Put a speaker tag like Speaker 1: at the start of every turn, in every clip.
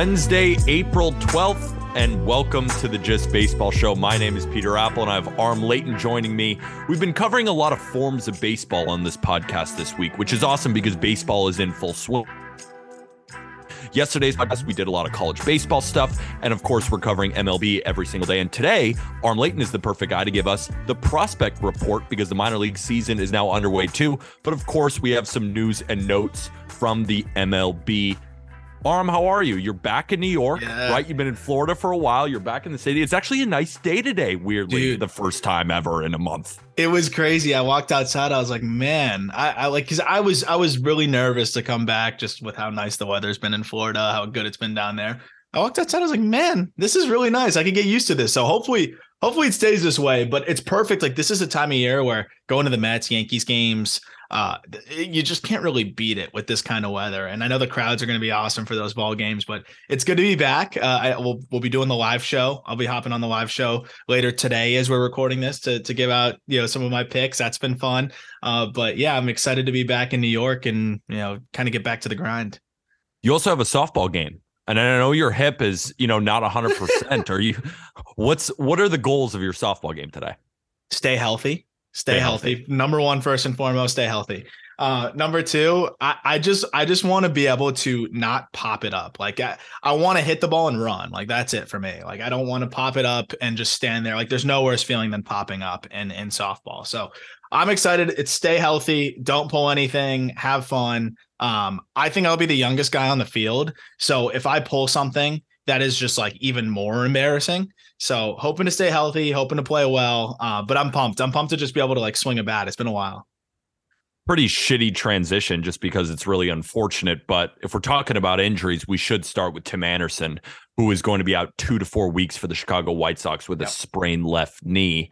Speaker 1: Wednesday, April 12th, and welcome to the Just Baseball Show. My name is Peter Appel, and I have Aram Leighton joining me. We've been covering a lot of forms of baseball on this podcast this week, which is awesome because baseball is in full swing. Yesterday's podcast, we did a lot of college baseball stuff. And of course, we're covering MLB every single day. And today, Aram Leighton is the perfect guy to give us the prospect report because the minor league season is now underway too. But of course, we have some news and notes from the MLB. Aram, how are you? You're back in New York,
Speaker 2: Yeah.
Speaker 1: right? You've been in Florida for a while. You're back in the city. It's actually a nice day today, weirdly,
Speaker 2: Dude.
Speaker 1: the first time ever in a month.
Speaker 2: It was crazy. I walked outside. I was like, man, I, I like because I was I was really nervous to come back just with how nice the weather's been in Florida, how good it's been down there. I walked outside. I was like, man, this is really nice. I can get used to this. So hopefully, hopefully it stays this way. But it's perfect. Like this is a time of year where going to the Mets, Yankees games, uh, you just can't really beat it with this kind of weather. And I know the crowds are going to be awesome for those ball games, but it's good to be back. Uh, I, we'll we'll be doing the live show. I'll be hopping on the live show later today as we're recording this to to give out you know some of my picks. That's been fun. Uh, but yeah, I'm excited to be back in New York and you know kind of get back to the grind.
Speaker 1: You also have a softball game. And I know your hip is, you know, not 100%. are you what's what are the goals of your softball game today?
Speaker 2: Stay healthy. Stay,
Speaker 1: Stay
Speaker 2: healthy.
Speaker 1: healthy.
Speaker 2: Number one, first and foremost, stay healthy. Uh, number two, I, I just I just want to be able to not pop it up. Like I, I want to hit the ball and run. Like that's it for me. Like I don't want to pop it up and just stand there. Like there's no worse feeling than popping up in in softball. So I'm excited. It's stay healthy. Don't pull anything. Have fun. Um, I think I'll be the youngest guy on the field. So if I pull something, that is just like even more embarrassing. So hoping to stay healthy, hoping to play well. Uh, but I'm pumped. I'm pumped to just be able to like swing a bat. It's been a while.
Speaker 1: Pretty shitty transition just because it's really unfortunate. But if we're talking about injuries, we should start with Tim Anderson, who is going to be out two to four weeks for the Chicago White Sox with
Speaker 2: Yep.
Speaker 1: a sprained left knee.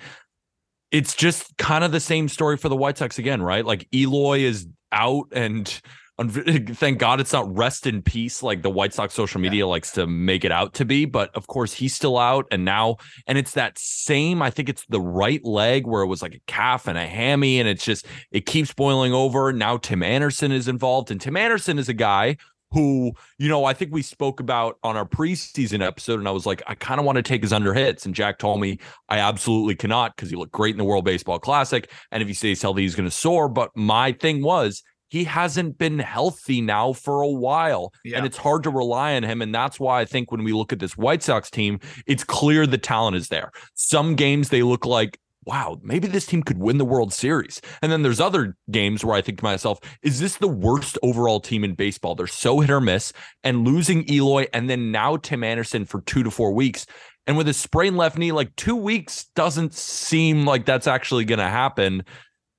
Speaker 1: It's just kind of the same story for the White Sox again, right? Like Eloy is out and thank God it's not rest in peace like the White Sox social media likes to make it out to be. But of course, he's still out. And now, and it's that same, I think it's the right leg where it was like a calf and a hammy. And it's just, it keeps boiling over. Now, Tim Anderson is involved. And Tim Anderson is a guy who, you know, I think we spoke about on our preseason episode. And I was like, I kind of want to take his under hits. And Jack told me I absolutely cannot because he looked great in the World Baseball Classic. And if he stays healthy, he's going to soar. But my thing was, he hasn't been healthy now for a while.
Speaker 2: Yeah.
Speaker 1: And it's hard to rely on him. And that's why I think when we look at this White Sox team, it's clear the talent is there. Some games they look like, wow, maybe this team could win the World Series. And then there's other games where I think to myself, is this the worst overall team in baseball? They're so hit or miss. And losing Eloy and then now Tim Anderson for two to four weeks. And with a sprained left knee, like two weeks doesn't seem like that's actually going to happen.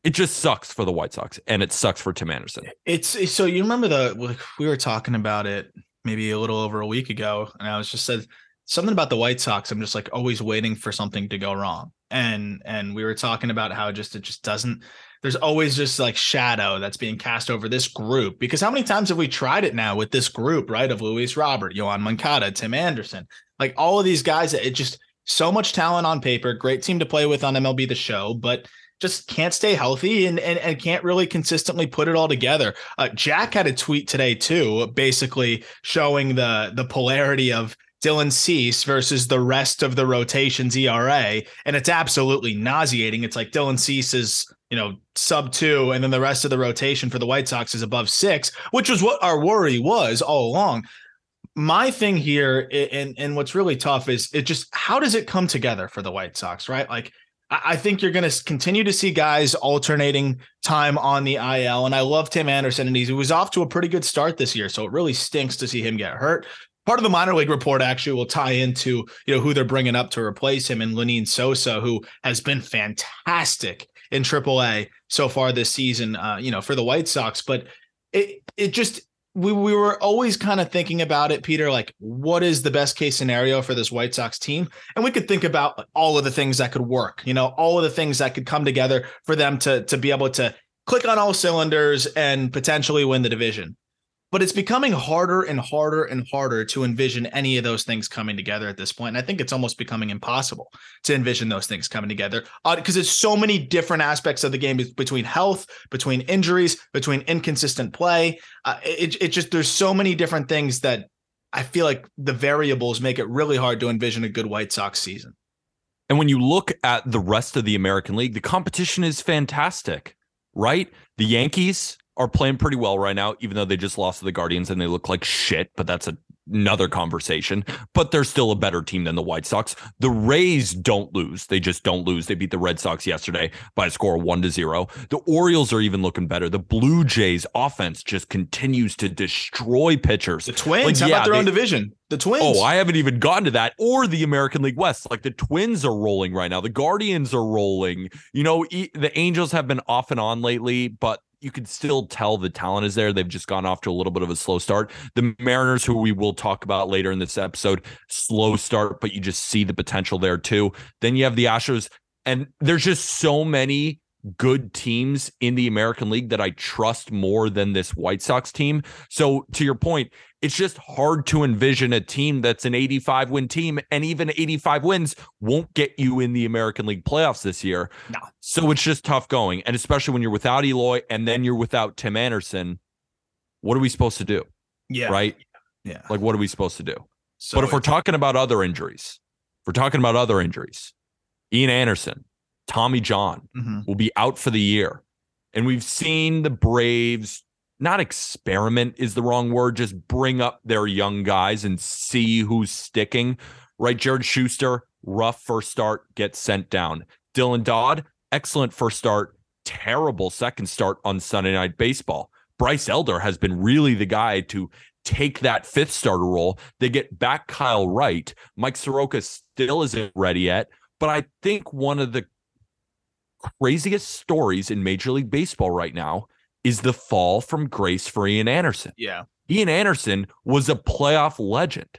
Speaker 1: It just sucks for the White Sox and it sucks for Tim Anderson.
Speaker 2: It's so you remember the we were talking about it maybe a little over a week ago, and I was just said something about the White Sox. I'm just like always waiting for something to go wrong, and and we were talking about how just it just doesn't. There's always just like shadow that's being cast over this group because how many times have we tried it now with this group, right? Of Luis Robert, Yoan Moncada, Tim Anderson, like all of these guys. It just so much talent on paper, great team to play with on MLB The Show, but just can't stay healthy and, and, and can't really consistently put it all together. Uh, Jack had a tweet today too, basically showing the the polarity of Dylan Cease versus the rest of the rotation's ERA, and it's absolutely nauseating. It's like Dylan Cease is you know sub two, and then the rest of the rotation for the White Sox is above six, which was what our worry was all along. My thing here, and and what's really tough is it just how does it come together for the White Sox, right? Like I think you're going to continue to see guys alternating time on the IL. And I love Tim Anderson, and he was off to a pretty good start this year. So it really stinks to see him get hurt. part of the minor league report actually will tie into you know who they're bringing up to replace him and Lenyn Sosa, who has been fantastic in AAA so far this season. Uh, you know, for the White Sox, but it it just we we were always kind of thinking about it, Peter. Like, what is the best case scenario for this White Sox team? And we could think about all of the things that could work. You know, all of the things that could come together for them to to be able to click on all cylinders and potentially win the division but it's becoming harder and harder and harder to envision any of those things coming together at this point. And I think it's almost becoming impossible to envision those things coming together because uh, it's so many different aspects of the game between health, between injuries, between inconsistent play. Uh, it, it just, there's so many different things that I feel like the variables make it really hard to envision a good White Sox season.
Speaker 1: And when you look at the rest of the American League, the competition is fantastic, right? The Yankees are playing pretty well right now, even though they just lost to the Guardians and they look like shit. But that's a, another conversation. But they're still a better team than the White Sox. The Rays don't lose. They just don't lose. They beat the Red Sox yesterday by a score of one to zero. The Orioles are even looking better. The Blue Jays offense just continues to destroy pitchers.
Speaker 2: The Twins, like, how yeah, about their they, own division? The Twins.
Speaker 1: Oh, I haven't even gotten to that. Or the American League West. Like the Twins are rolling right now. The Guardians are rolling. You know, the Angels have been off and on lately, but you can still tell the talent is there. They've just gone off to a little bit of a slow start. The Mariners, who we will talk about later in this episode, slow start, but you just see the potential there too. Then you have the Astros, and there's just so many good teams in the American League that I trust more than this White Sox team. So to your point, it's just hard to envision a team that's an 85 win team and even 85 wins won't get you in the American League playoffs this year.
Speaker 2: No.
Speaker 1: So it's just tough going. And especially when you're without Eloy and then you're without Tim Anderson, what are we supposed to do?
Speaker 2: Yeah.
Speaker 1: Right?
Speaker 2: Yeah.
Speaker 1: Like what are we supposed to do?
Speaker 2: So
Speaker 1: but if we're talking about other injuries, if we're talking about other injuries, Ian Anderson, Tommy John
Speaker 2: mm-hmm.
Speaker 1: will be out for the year. And we've seen the Braves not experiment is the wrong word, just bring up their young guys and see who's sticking. Right. Jared Shuster, rough first start, gets sent down. Dylan Dodd, excellent first start, terrible second start on Sunday Night Baseball. Bryce Elder has been really the guy to take that fifth starter role. They get back Kyle Wright. Mike Soroka still isn't ready yet. But I think one of the craziest stories in Major League Baseball right now is the fall from grace for Ian Anderson.
Speaker 2: Yeah.
Speaker 1: Ian Anderson was a playoff legend.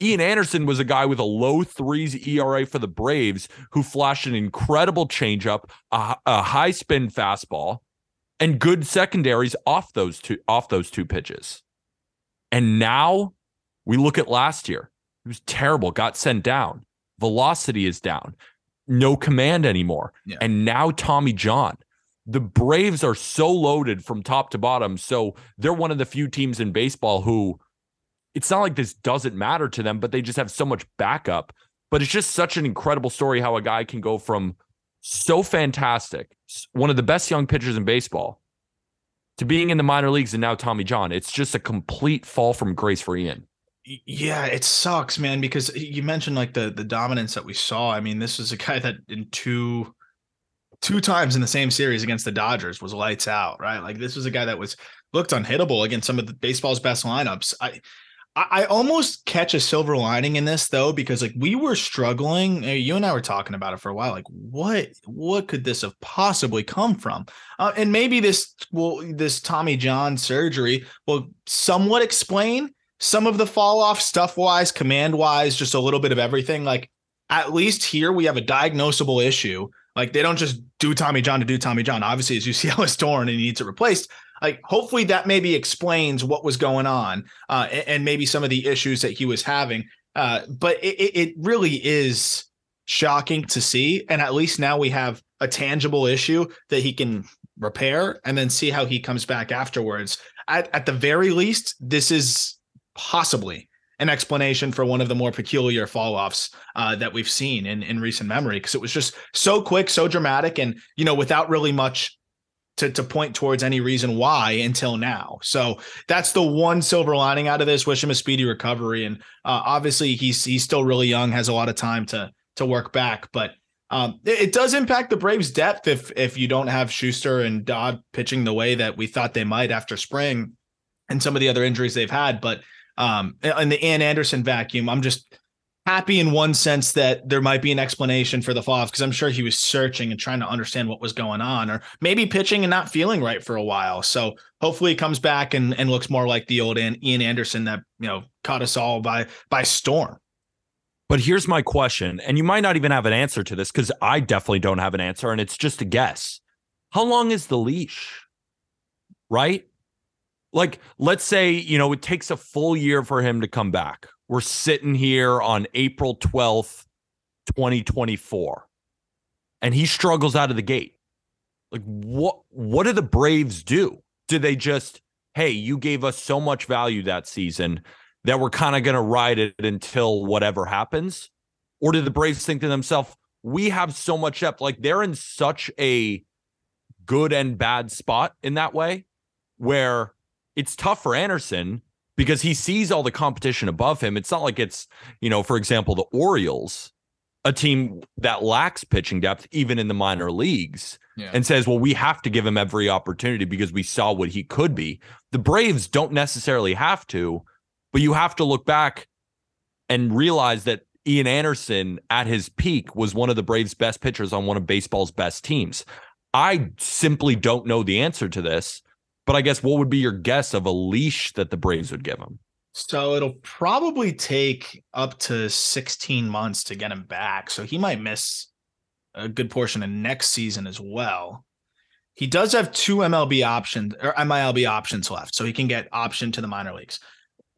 Speaker 1: Ian Anderson was a guy with a low threes ERA for the Braves who flashed an incredible changeup, a, a high spin fastball, and good secondaries off those two off those two pitches. And now we look at last year. It was terrible, got sent down. Velocity is down. No command anymore.
Speaker 2: Yeah.
Speaker 1: And now Tommy John the Braves are so loaded from top to bottom. So they're one of the few teams in baseball who it's not like this doesn't matter to them, but they just have so much backup. But it's just such an incredible story how a guy can go from so fantastic, one of the best young pitchers in baseball, to being in the minor leagues and now Tommy John. It's just a complete fall from grace for Ian.
Speaker 2: Yeah, it sucks, man, because you mentioned like the the dominance that we saw. I mean, this was a guy that in two two times in the same series against the Dodgers was lights out, right? Like this was a guy that was looked unhittable against some of the baseball's best lineups. I I almost catch a silver lining in this though, because like we were struggling. Eh, you and I were talking about it for a while. Like, what what could this have possibly come from? Uh, and maybe this will this Tommy John surgery will somewhat explain some of the fall off stuff wise, command wise, just a little bit of everything. Like at least here we have a diagnosable issue like they don't just do Tommy John to do Tommy John. Obviously, his UCL is torn and he needs it replaced. Like hopefully that maybe explains what was going on uh, and, and, maybe some of the issues that he was having. Uh, but it, it really is shocking to see. And at least now we have a tangible issue that he can repair and then see how he comes back afterwards. At, at the very least, this is possibly an explanation for one of the more peculiar fall offs uh, that we've seen in, in recent memory because it was just so quick, so dramatic, and you know, without really much to, to point towards any reason why until now. So that's the one silver lining out of this. Wish him a speedy recovery, and uh, obviously he's he's still really young, has a lot of time to to work back, but. Um, it, it does impact the Braves' depth if if you don't have Shuster and Dodd pitching the way that we thought they might after spring, and some of the other injuries they've had. But Um, and the Ian Anderson vacuum, I'm just happy in one sense that there might be an explanation for the fall off because I'm sure he was searching and trying to understand what was going on, or maybe pitching and not feeling right for a while. So hopefully he comes back and, and looks more like the old Ian Anderson that you know caught us all by by storm.
Speaker 1: But here's my question, and you might not even have an answer to this because I definitely don't have an answer, and it's just a guess. How long is the leash? Right? Like, let's say, you know, it takes a full year for him to come back we're sitting here on April 12th, 2024, and he struggles out of the gate. Like what what do the Braves do? Do they just, hey, you gave us so much value that season that we're kind of going to ride it until whatever happens? Or do the Braves think to themselves, we have so much depth, like they're in such a good and bad spot in that way where it's tough for Anderson because he sees all the competition above him. It's not like it's, you know, for example, the Orioles, a team that lacks pitching depth, even in the minor leagues, yeah. and says, well, we have to give him every opportunity because we saw what he could be. The Braves don't necessarily have to, but you have to look back and realize that Ian Anderson at his peak was one of the Braves' best pitchers on one of baseball's best teams. I simply don't know the answer to this. But I guess what would be your guess of a leash that the Braves would give him?
Speaker 2: So it'll probably take up to 16 months to get him back. So he might miss a good portion of next season as well. He does have two MLB options or MILB options left, so he can get option to the minor leagues.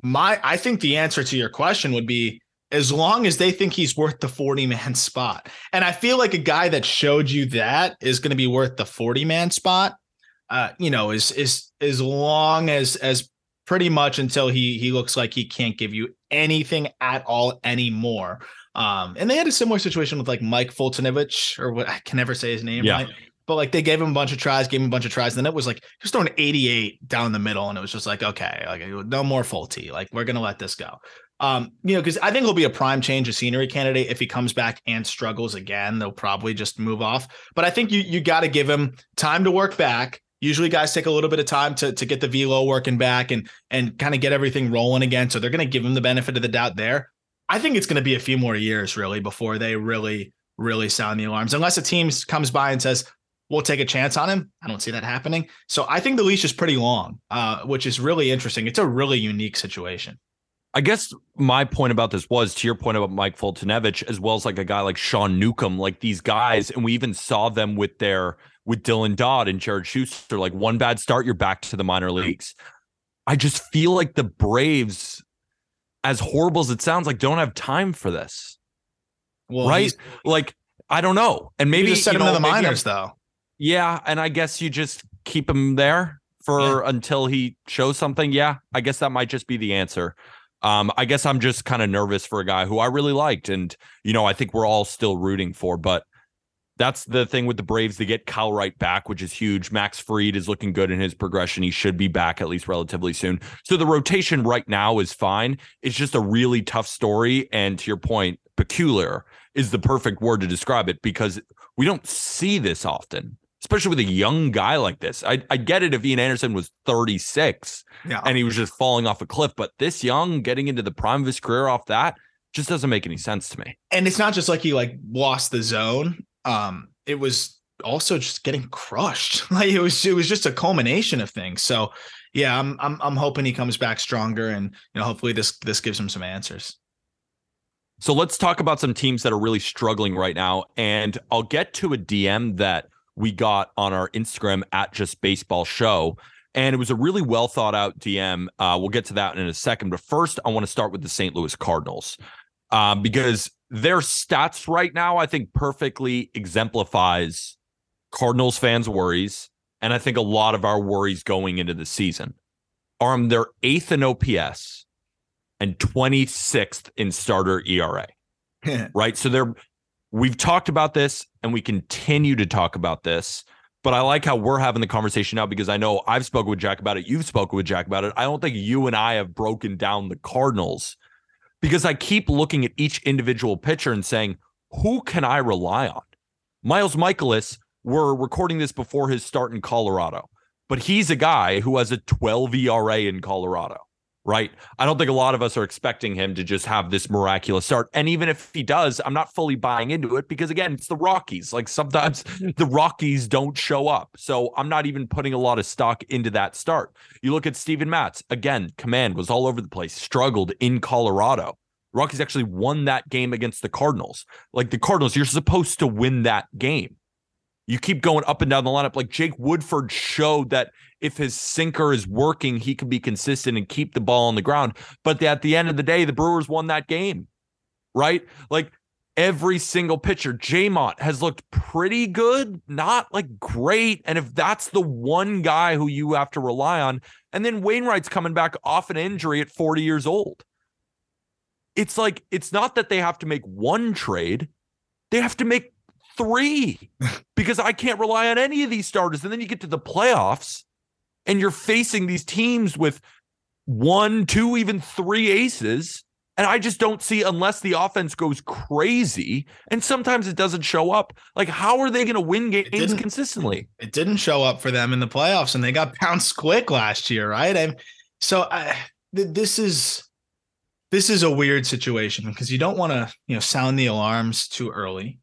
Speaker 2: My I think the answer to your question would be as long as they think he's worth the 40 man spot. And I feel like a guy that showed you that is going to be worth the 40 man spot uh, you know, is is as long as as pretty much until he he looks like he can't give you anything at all anymore. Um, and they had a similar situation with like Mike Foltynewicz, or what I can never say his name, yeah. right? But like they gave him a bunch of tries, gave him a bunch of tries, and then it was like he was throwing 88 down the middle, and it was just like, okay, like no more Folty, like we're gonna let this go. Um, you know, because I think he'll be a prime change of scenery candidate if he comes back and struggles again. They'll probably just move off. But I think you you got to give him time to work back Usually guys take a little bit of time to, to get the velo working back and and kind of get everything rolling again. So they're going to give him the benefit of the doubt there. I think it's going to be a few more years really before they really really sound the alarms. Unless a team comes by and says, "We'll take a chance on him." I don't see that happening. So I think the leash is pretty long, uh, which is really interesting. It's a really unique situation.
Speaker 1: I guess my point about this was to your point about Mike Foltynewicz, as well as like a guy like Sean Newcomb, like these guys, and we even saw them with their with Dylan Dodd and Jared Shuster. Like one bad start, you're back to the minor leagues. I just feel like the Braves, as horrible as it sounds, like don't have time for this. Well, right? Like I don't know, and maybe
Speaker 2: send him know, to the minors though.
Speaker 1: Yeah, and I guess you just keep him there for yeah. until he shows something. Yeah, I guess that might just be the answer. Um, I guess I'm just kind of nervous for a guy who I really liked, and you know, I think we're all still rooting for. But that's the thing with the Braves. They get Kyle Wright back, which is huge. Max Fried is looking good in his progression. He should be back at least relatively soon. So the rotation right now is fine. It's just a really tough story. And to your point, peculiar is the perfect word to describe it because we don't see this often, especially with a young guy like this. I, I get it if Ian Anderson was 36 yeah. and he was just falling off a cliff, but this young, getting into the prime of his career off that, just doesn't make any sense to me.
Speaker 2: And it's not just like he like lost the zone um, it was also just getting crushed. Like it was, it was just a culmination of things. So, yeah, I'm, I'm, I'm hoping he comes back stronger, and you know, hopefully this, this gives him some answers.
Speaker 1: So let's talk about some teams that are really struggling right now, and I'll get to a DM that we got on our Instagram at Just Baseball Show. And it was a really well thought out DM. Uh, we'll get to that in a second. But first, I want to start with the St. Louis Cardinals uh, because their stats right now, I think, perfectly exemplifies Cardinals fans' worries. And I think a lot of our worries going into the season are um, they're eighth in OPS and 26th in starter ERA. right. So they're, we've talked about this and we continue to talk about this. But I like how we're having the conversation now because I know I've spoken with Jack about it. You've spoken with Jack about it. I don't think you and I have broken down the Cardinals because I keep looking at each individual pitcher and saying, who can I rely on? Miles Mikolas, we're recording this before his start in Colorado, but he's a guy who has a 12 ERA in Colorado. Right? I don't think a lot of us are expecting him to just have this miraculous start. And even if he does, I'm not fully buying into it because, again, it's the Rockies. Like sometimes the Rockies don't show up. So I'm not even putting a lot of stock into that start. You look at Steven Matz, again, command was all over the place, struggled in Colorado. Rockies actually won that game against the Cardinals. Like the Cardinals, you're supposed to win that game. You keep going up and down the lineup. Like Jake Woodford showed that if his sinker is working, he can be consistent and keep the ball on the ground. But at the end of the day, the Brewers won that game, right? Like every single pitcher, Jamont has looked pretty good, not like great. And if that's the one guy who you have to rely on, and then Wainwright's coming back off an injury at 40 years old. It's like, it's not that they have to make one trade, they have to make three because I can't rely on any of these starters. And then you get to the playoffs and you're facing these teams with one, two, even three aces. And I just don't see unless the offense goes crazy and sometimes it doesn't show up. Like, how are they going to win games consistently?
Speaker 2: It didn't show up for them in the playoffs and they got bounced quick last year, right? And so I, th- this is this is a weird situation because you don't want to, you know, sound the alarms too early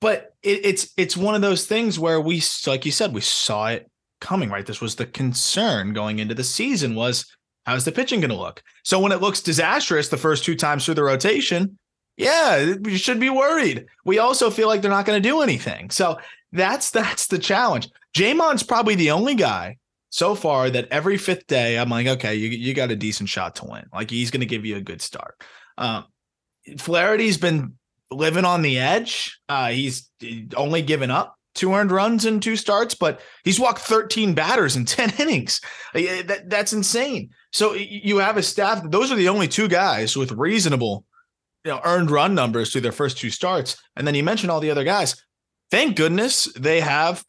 Speaker 2: but it, it's it's one of those things where we like you said we saw it coming right? This was the concern going into the season was how's the pitching going to look? So when it looks disastrous the first two times through the rotation yeah you should be worried. We also feel like they're not going to do anything. So that's that's the challenge. Jamont's probably the only guy so far that every fifth day I'm like okay you, you got a decent shot to win. Like he's going to give you a good start. Um, Flaherty's been living on the edge. Uh, he's only given up two earned runs in two starts, but he's walked 13 batters in 10 innings. Uh, that, that's insane. So you have a staff, those are the only two guys with reasonable you know, earned run numbers through their first two starts. And then you mentioned all the other guys. Thank goodness they have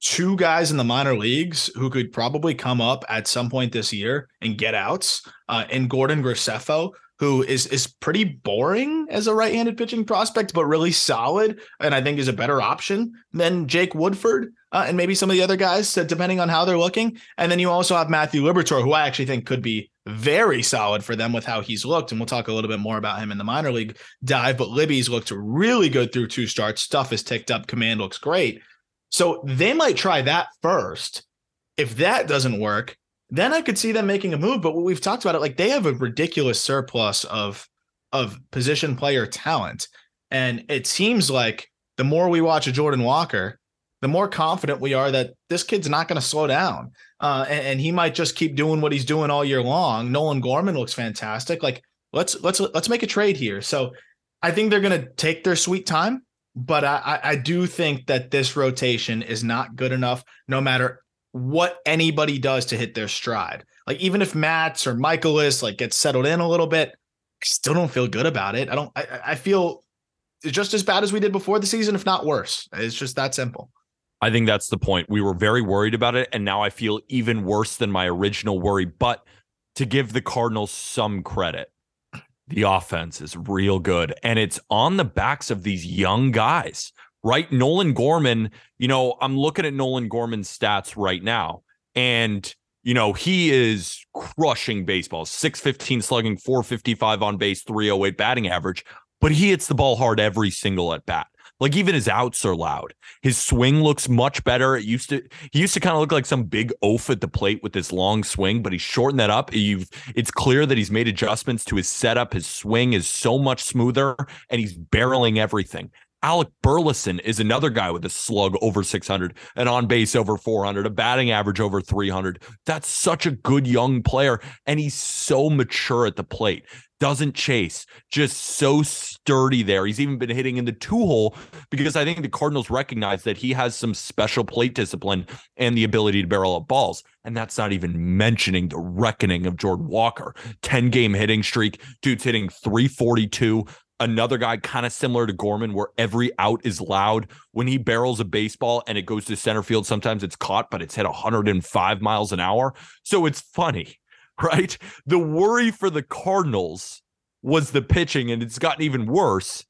Speaker 2: two guys in the minor leagues who could probably come up at some point this year and get outs. Uh, and Gordon Graceffo, who is is pretty boring as a right-handed pitching prospect, but really solid, and I think is a better option than Jake Woodford uh, and maybe some of the other guys, depending on how they're looking. And then you also have Matthew Liberatore, who I actually think could be very solid for them with how he's looked, and we'll talk a little bit more about him in the minor league dive. But Libby's looked really good through two starts. Stuff is ticked up. Command looks great. So they might try that first. If that doesn't work, then I could see them making a move. But what we've talked about it, like they have a ridiculous surplus of of position player talent, and it seems like the more we watch a Jordan Walker, the more confident we are that this kid's not going to slow down, uh, and, and, he might just keep doing what he's doing all year long. Nolan Gorman looks fantastic. Like let's let's let's make a trade here. So I think they're going to take their sweet time. But I, I do think that this rotation is not good enough, no matter what anybody does to hit their stride. Like even if Matz or Mikolas like gets settled in a little bit, I still don't feel good about it. I don't. I, I feel just as bad as we did before the season, if not worse. It's just that simple.
Speaker 1: I think that's the point. We were very worried about it, and now I feel even worse than my original worry. But to give the Cardinals some credit, the offense is real good, and it's on the backs of these young guys right? Nolan Gorman, you know, I'm looking at Nolan Gorman's stats right now, and you know, he is crushing baseball 615 slugging, 455 on base, 308 batting average, but he hits the ball hard every single at bat. Like even his outs are loud. His swing looks much better. It used to he used to kind of look like some big oaf at the plate with this long swing, but he's shortened that up. You've it's clear that he's made adjustments to his setup. His swing is so much smoother and he's barreling everything. Alec Burleson is another guy with a slug over 600, an on base over 400, a batting average over 300. That's such a good young player. And he's so mature at the plate, doesn't chase, just so sturdy there. He's even been hitting in the two hole because I think the Cardinals recognize that he has some special plate discipline and the ability to barrel up balls. And that's not even mentioning the reckoning of Jordan Walker. 10 game hitting streak. Dude's hitting 342 another guy kind of similar to Gorman, where every out is loud. When he barrels a baseball and it goes to center field, sometimes it's caught, but it's hit 105 miles an hour. So it's funny, right? The worry for the Cardinals was the pitching, and it's gotten even worse.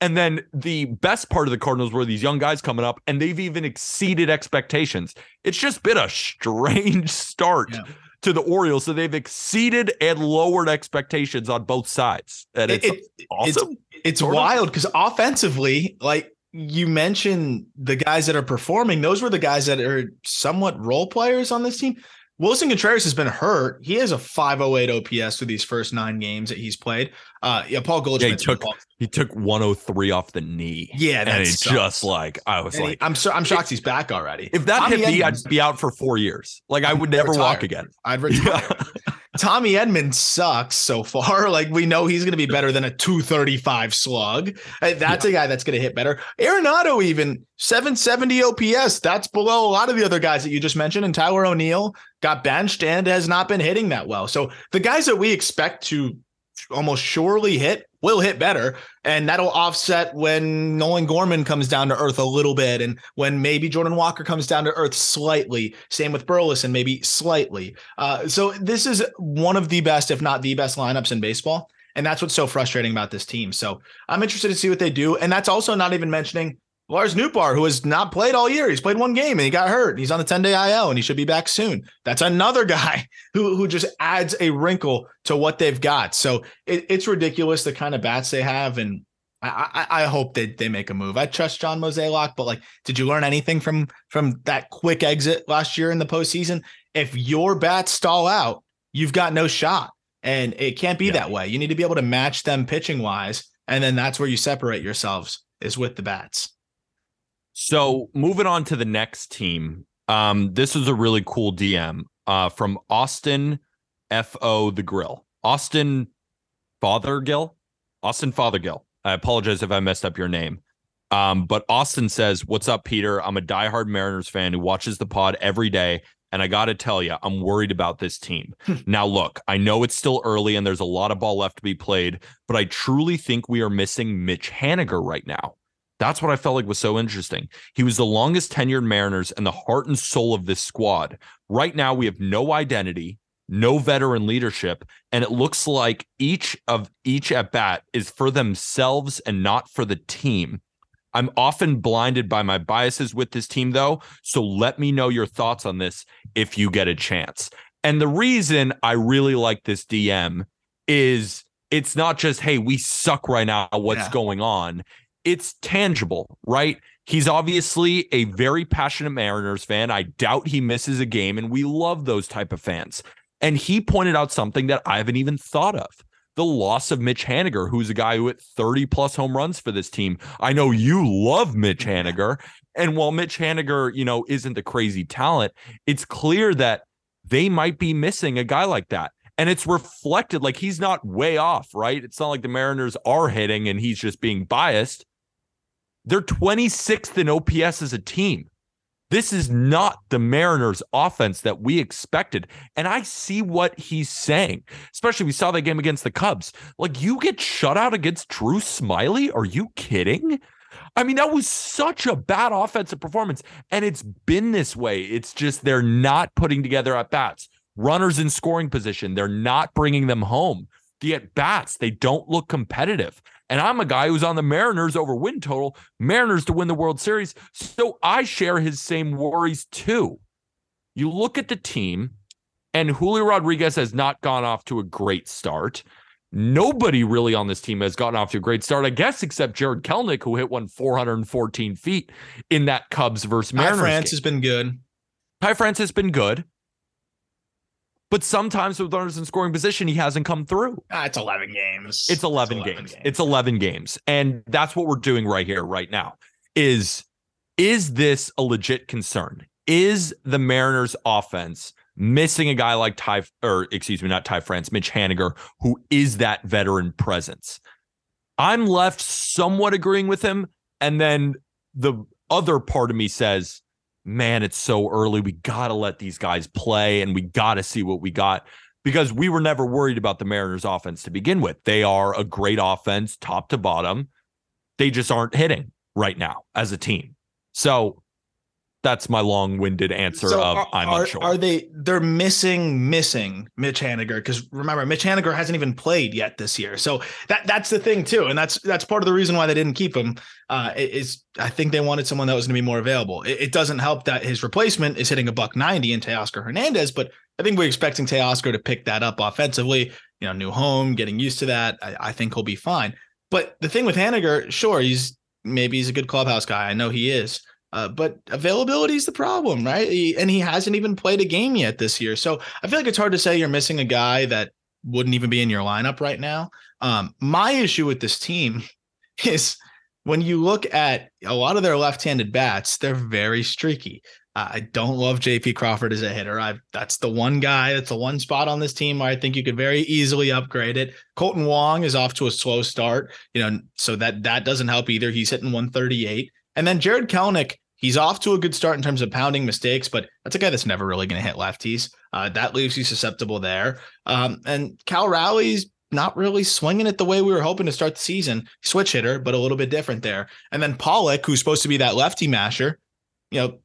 Speaker 1: And then the best part of the Cardinals were these young guys coming up, and they've even exceeded expectations. It's just been a strange start. Yeah to the Orioles. So they've exceeded and lowered expectations on both sides. And it's
Speaker 2: It- it-
Speaker 1: awesome.
Speaker 2: It's, it's wild because offensively, like you mentioned, the guys that are performing, those were the guys that are somewhat role players on this team. Willson Contreras has been hurt. He has a 508 OPS through these first nine games that he's played. Uh, yeah, Paul Goldschmidt.
Speaker 1: took- he took 103 off the knee.
Speaker 2: Yeah,
Speaker 1: and it
Speaker 2: sucks.
Speaker 1: just like I was
Speaker 2: And he-
Speaker 1: like,
Speaker 2: I'm so I'm shocked he's back already.
Speaker 1: if that
Speaker 2: Tommy
Speaker 1: hit me, I'd be out for four years. Like I would
Speaker 2: I'd
Speaker 1: never walk
Speaker 2: retire.
Speaker 1: again.
Speaker 2: I'd retire. Tommy Edmonds sucks so far. Like we know he's going to be better than a 235 slug. That's a guy that's going to hit better. Arenado even 770 OPS. That's below a lot of the other guys that you just mentioned. And Tyler O'Neill got benched and has not been hitting that well. So the guys that we expect to almost surely hit will hit better. And that'll offset when Nolan Gorman comes down to earth a little bit. And when maybe Jordan Walker comes down to earth slightly. Same with Burleson, maybe slightly. Uh, so this is one of the best, if not the best lineups in baseball. And that's what's so frustrating about this team. So I'm interested to see what they do. And that's also not even mentioning Lars Nootbaar, who has not played all year. He's played one game and he got hurt. He's on the 10 day IL and he should be back soon. That's another guy who, who just adds a wrinkle to what they've got. So it, it's ridiculous the kind of bats they have. And I, I, I hope that they make a move. I trust John Mozeliak, but like, did you learn anything from from that quick exit last year in the postseason? If your bats stall out, you've got no shot. And it can't be
Speaker 1: Yeah.
Speaker 2: that way. You need to be able to match them pitching wise. And then that's where you separate yourselves is with the bats.
Speaker 1: So moving on to the next team. Um, this is a really cool DM uh, from Austin F.O. the Grill. Austin Fothergill. Austin Fothergill. I apologize if I messed up your name. Um, but Austin says, What's up, Peter? I'm a diehard Mariners fan who watches the pod every day. And I got to tell you, I'm worried about this team. now, look, I know it's still early and there's a lot of ball left to be played, but I truly think we are missing Mitch Haniger right now. That's what I felt like was so interesting. He was the longest tenured Mariners and the heart and soul of this squad. Right now, we have no identity, no veteran leadership, and it looks like each of each at bat is for themselves and not for the team. I'm often blinded by my biases with this team, though. So let me know your thoughts on this if you get a chance. And the reason I really like this DM is it's not just, hey, we suck right now. What's
Speaker 2: Yeah.
Speaker 1: going on? It's tangible, right? He's obviously a very passionate Mariners fan. I doubt he misses a game, and we love those type of fans. And he pointed out something that I haven't even thought of the loss of Mitch Haniger, who's a guy who hit 30 plus home runs for this team. I know you love Mitch Haniger. And while Mitch Haniger, you know, isn't the crazy talent, it's clear that they might be missing a guy like that. And it's reflected like he's not way off, right? It's not like the Mariners are hitting and he's just being biased. They're 26th in OPS as a team. This is not the Mariners offense that we expected. And I see what he's saying, especially we saw that game against the Cubs. Like, you get shut out against Drew Smyly? Are you kidding? I mean, that was such a bad offensive performance. And it's been this way. It's just they're not putting together at bats. Runners in scoring position, they're not bringing them home. The at bats, they don't look competitive. And I'm a guy who's on the Mariners over win total, Mariners to win the World Series. So I share his same worries too. You look at the team, and Julio Rodriguez has not gone off to a great start. Nobody really on this team has gotten off to a great start, I guess, except Jarred Kelenic, who hit one 414 feet in that Cubs versus Mariners.
Speaker 2: France
Speaker 1: game.
Speaker 2: has been good.
Speaker 1: Ty France has been good, but sometimes with runners in scoring position, he hasn't come through.
Speaker 2: Ah, it's 11 games.
Speaker 1: It's 11, games. It's 11 games. And that's what we're doing right here, right now. Is is this a legit concern? Is the Mariners offense missing a guy like Ty or excuse me, not Ty France, Mitch Haniger, who is that veteran presence? I'm left somewhat agreeing with him. And then the other part of me says, man, it's so early. We got to let these guys play and we got to see what we got because we were never worried about the Mariners offense to begin with. They are a great offense, top to bottom. They just aren't hitting right now as a team. So that's my long-winded answer
Speaker 2: So
Speaker 1: of
Speaker 2: are,
Speaker 1: I'm
Speaker 2: are,
Speaker 1: unsure.
Speaker 2: Are they they're missing missing Mitch Haniger because remember Mitch Haniger hasn't even played yet this year. So that that's the thing too, and that's that's part of the reason why they didn't keep him. Uh, is I think they wanted someone that was going to be more available. It, it doesn't help that his replacement is hitting a buck ninety in Teoscar Hernandez, but I think we're expecting Teoscar to pick that up offensively. You know, new home, getting used to that. I, I think he'll be fine. But the thing with Haniger, sure, he's maybe he's a good clubhouse guy. I know he is. Uh, but availability is the problem, right? He, and he hasn't even played a game yet this year. So I feel like it's hard to say you're missing a guy that wouldn't even be in your lineup right now. Um, my issue with this team is when you look at a lot of their left-handed bats, they're very streaky. I don't love JP Crawford as a hitter. I that's the one guy, that's the one spot on this team where I think you could very easily upgrade it. Kolten Wong is off to a slow start, you know, so that that doesn't help either. He's hitting 138. And then Jarred Kelenic, he's off to a good start in terms of pounding mistakes, but that's a guy that's never really going to hit lefties. Uh, that leaves you susceptible there. Um, and Cal Raleigh's not really swinging it the way we were hoping to start the season. Switch hitter, but a little bit different there. And then Pollock, who's supposed to be that lefty masher, you know,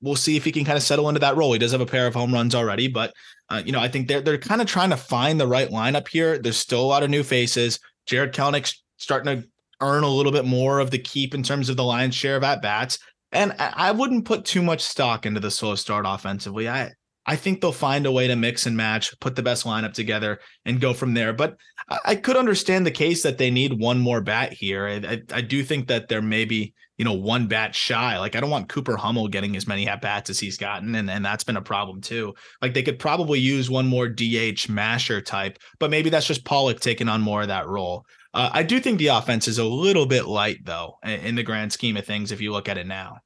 Speaker 2: we'll see if he can kind of settle into that role. He does have a pair of home runs already, but uh, you know, I think they're they're kind of trying to find the right lineup here. There's still a lot of new faces. Jarred Kelenic starting to earn a little bit more of the keep in terms of the lion's share of at bats. And I, wouldn't put too much stock into the slow start offensively. I I think they'll find a way to mix and match, put the best lineup together, and go from there. But I, could understand the case that they need one more bat here. I, I, I, do think that there may be, you know, one bat shy. Like I don't want Cooper Hummel getting as many at bats as he's gotten, and and that's been a problem too. Like they could probably use one more DH masher type, but maybe that's just Pollock taking on more of that role. Uh, I do think the offense is a little bit light though, in the grand scheme of things. If you look at it now.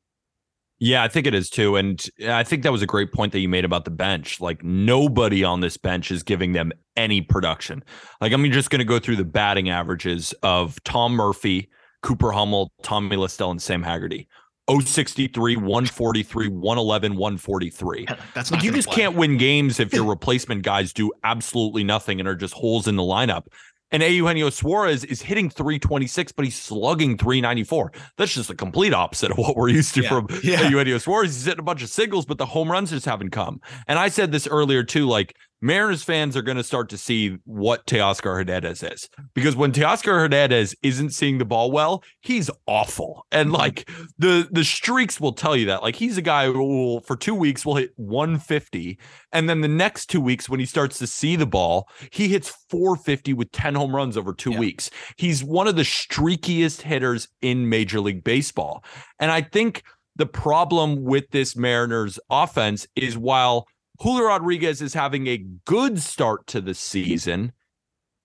Speaker 1: Yeah, I think it is too. And I think that was a great point that you made about the bench. Like nobody on this bench is giving them any production. Like I'm just going to go through the batting averages of Tom Murphy, Cooper Hummel, Tommy La Stella, and Sam Haggerty. 063, 143, 111, 143.
Speaker 2: That's
Speaker 1: like you just
Speaker 2: play.
Speaker 1: can't win games if your replacement guys do absolutely nothing and are just holes in the lineup. And Eugenio Suarez is hitting 326, but he's slugging 394. That's just the complete opposite of what we're used to
Speaker 2: Yeah.
Speaker 1: from
Speaker 2: Yeah.
Speaker 1: Eugenio Suarez. He's hitting a bunch of singles, but the home runs just haven't come. And I said this earlier too, like Mariners fans are going to start to see what Teoscar Hernandez is. Because when Teoscar Hernandez isn't seeing the ball well, he's awful. And mm-hmm. like the the streaks will tell you that. Like he's a guy who will, for two weeks will hit 150. And then the next two weeks, when he starts to see the ball, he hits 450 with 10 home runs over two
Speaker 2: Yeah.
Speaker 1: weeks. He's one of the streakiest hitters in Major League Baseball. And I think the problem with this Mariners offense is while Julio Rodriguez is having a good start to the season,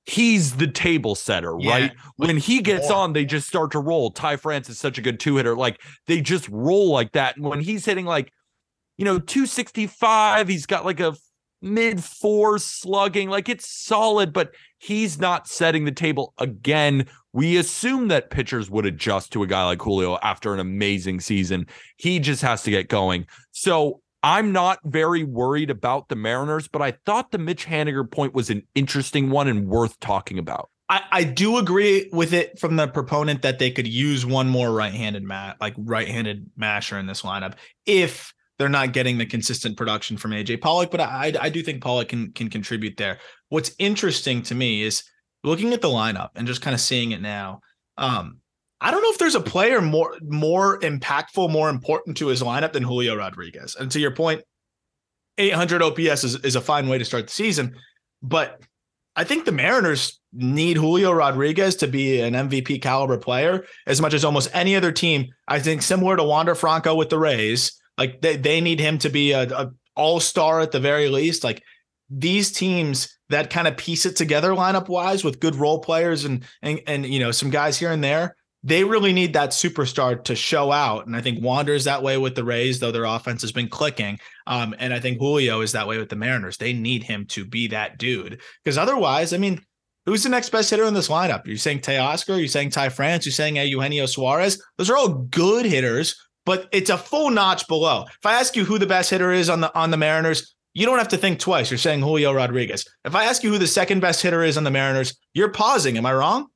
Speaker 1: he's the table setter,
Speaker 2: Yeah,
Speaker 1: right? When he gets on, they just start to roll. Ty France is such a good two hitter. Like they just roll like that. And when he's hitting like, you know, 265, he's got like a mid four slugging. Like it's solid, but he's not setting the table again. We assume that pitchers would adjust to a guy like Julio after an amazing season. He just has to get going. So I'm not very worried about the Mariners, but I thought the Mitch Haniger point was an interesting one and worth talking about.
Speaker 2: I, I do agree with it from the proponent that they could use one more right-handed like right-handed masher in this lineup if they're not getting the consistent production from AJ Pollock. But I, I do think Pollock can can contribute there. What's interesting to me is looking at the lineup and just kind of seeing it now. Um, I don't know if there's a player more more impactful, more important to his lineup than Julio Rodriguez. And to your point, 800 OPS is, is a fine way to start the season, but I think the Mariners need Julio Rodriguez to be an MVP caliber player as much as almost any other team. I think similar to Wander Franco with the Rays, like they, they need him to be a, a all-star at the very least. Like these teams that kind of piece it together lineup wise with good role players and and and you know some guys here and there. They really need that superstar to show out. And I think Wander's that way with the Rays, though their offense has been clicking. Um, and I think Julio is that way with the Mariners. They need him to be that dude. Because otherwise, I mean, who's the next best hitter in this lineup? You're saying Teoscar, you're saying Ty France, you're saying Eugenio Suarez. Those are all good hitters, but it's a full notch below. If I ask you who the best hitter is on the on the Mariners, you don't have to think twice. You're saying Julio Rodriguez. If I ask you who the second best hitter is on the Mariners, you're pausing. Am I wrong?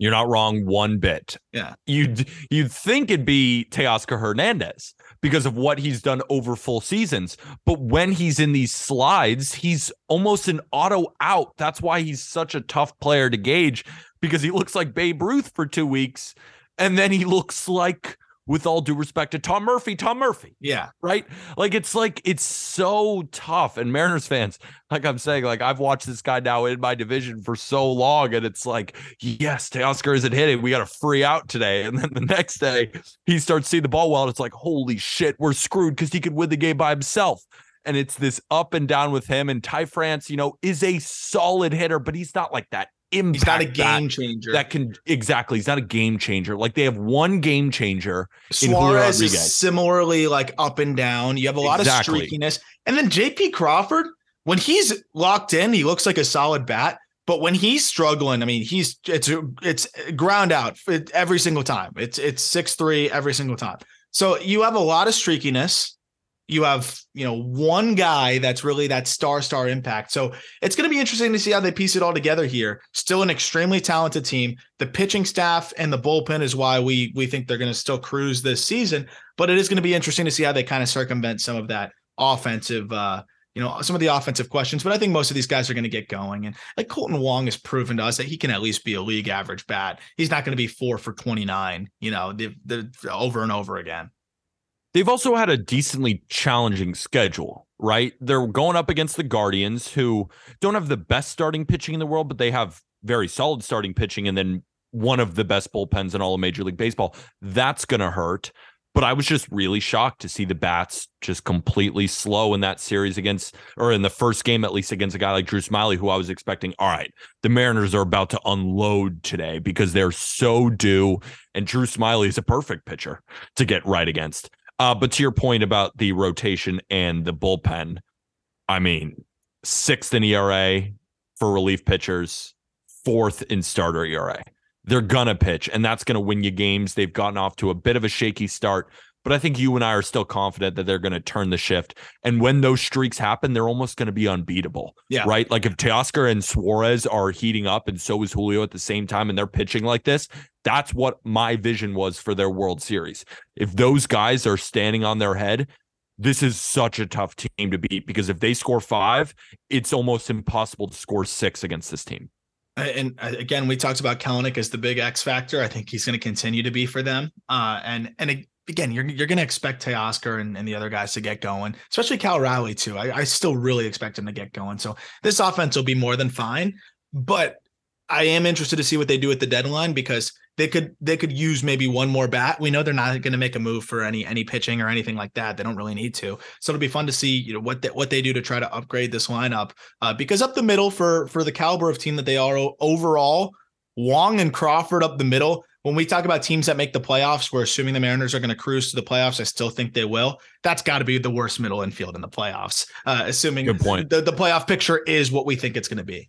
Speaker 1: You're not wrong one bit.
Speaker 2: Yeah.
Speaker 1: You'd you'd think it'd be Teoscar Hernandez because of what he's done over full seasons. But when he's in these slides, he's almost an auto out. That's why he's such a tough player to gauge because he looks like Babe Ruth for two weeks and then he looks like with all due respect to Tom Murphy, Tom Murphy,
Speaker 2: Yeah.
Speaker 1: right? Like it's like it's so tough. And Mariners fans, like I'm saying, like I've watched this guy now in my division for so long, and it's like, yes, Teoscar isn't hitting. We got a free out today. And then the next day he starts seeing the ball well, and it's like, holy shit, we're screwed because he could win the game by himself. And it's this up and down with him. And Ty France, you know, is a solid hitter, but he's not like that impact.
Speaker 2: He's not a game changer.
Speaker 1: that can exactly. He's not a game changer. Like they have one game changer
Speaker 2: Suarez is similarly like up and down. You have a lot
Speaker 1: Exactly.
Speaker 2: of streakiness. And then JP Crawford, when he's locked in, he looks like a solid bat. But when he's struggling, I mean, he's it's it's ground out every single time. It's it's six three every single time. So you have a lot of streakiness. You have you know one guy that's really that star star impact. So it's going to be interesting to see how they piece it all together here. Still an extremely talented team. The pitching staff and the bullpen is why we we think they're going to still cruise this season. But it is going to be interesting to see how they kind of circumvent some of that offensive, uh, you know, some of the offensive questions. But I think most of these guys are going to get going. And like Kolten Wong has proven to us that he can at least be a league average bat. He's not going to be four for twenty nine. You know, the, the, over and over again.
Speaker 1: They've also had a decently challenging schedule, right? They're going up against the Guardians, who don't have the best starting pitching in the world, but they have very solid starting pitching and then one of the best bullpens in all of Major League Baseball. That's going to hurt. But I was just really shocked to see the bats just completely slow in that series against, or in the first game, at least against a guy like Drew Smyly, who I was expecting, all right, the Mariners are about to unload today because they're so due. And Drew Smyly is a perfect pitcher to get right against. Uh, but to your point about the rotation and the bullpen, I mean, sixth in ERA for relief pitchers, fourth in starter ERA. They're gonna pitch, and that's gonna win you games. They've gotten off to a bit of a shaky start, but I think you and I are still confident that they're gonna turn the shift. And when those streaks happen, they're almost gonna be unbeatable.
Speaker 2: Yeah.
Speaker 1: Right. Like if Teoscar and Suarez are heating up, and so is Julio at the same time, and they're pitching like this, that's what my vision was for their World Series. If those guys are standing on their head, this is such a tough team to beat because if they score five, it's almost impossible to score six against this team.
Speaker 2: And uh, again, we talked about Kelenic as the big X factor. I think he's going to continue to be for them. Uh, and and again, you're you're going to expect Teoscar and, and the other guys to get going, especially Cal Raleigh too. I, I still really expect him to get going. So this offense will be more than fine. But I am interested to see what they do at the deadline because they could they could use maybe one more bat. We know they're not going to make a move for any any pitching or anything like that. They don't really need to. So it'll be fun to see you know what they, what they do to try to upgrade this lineup uh, because up the middle for for the caliber of team that they are overall, Wong and Crawford up the middle. When we talk about teams that make the playoffs, we're assuming the Mariners are going to cruise to the playoffs. I still think they will. That's got to be the worst middle infield in the playoffs, uh, assuming
Speaker 1: Good point.
Speaker 2: The, the playoff picture is what we think it's going to be.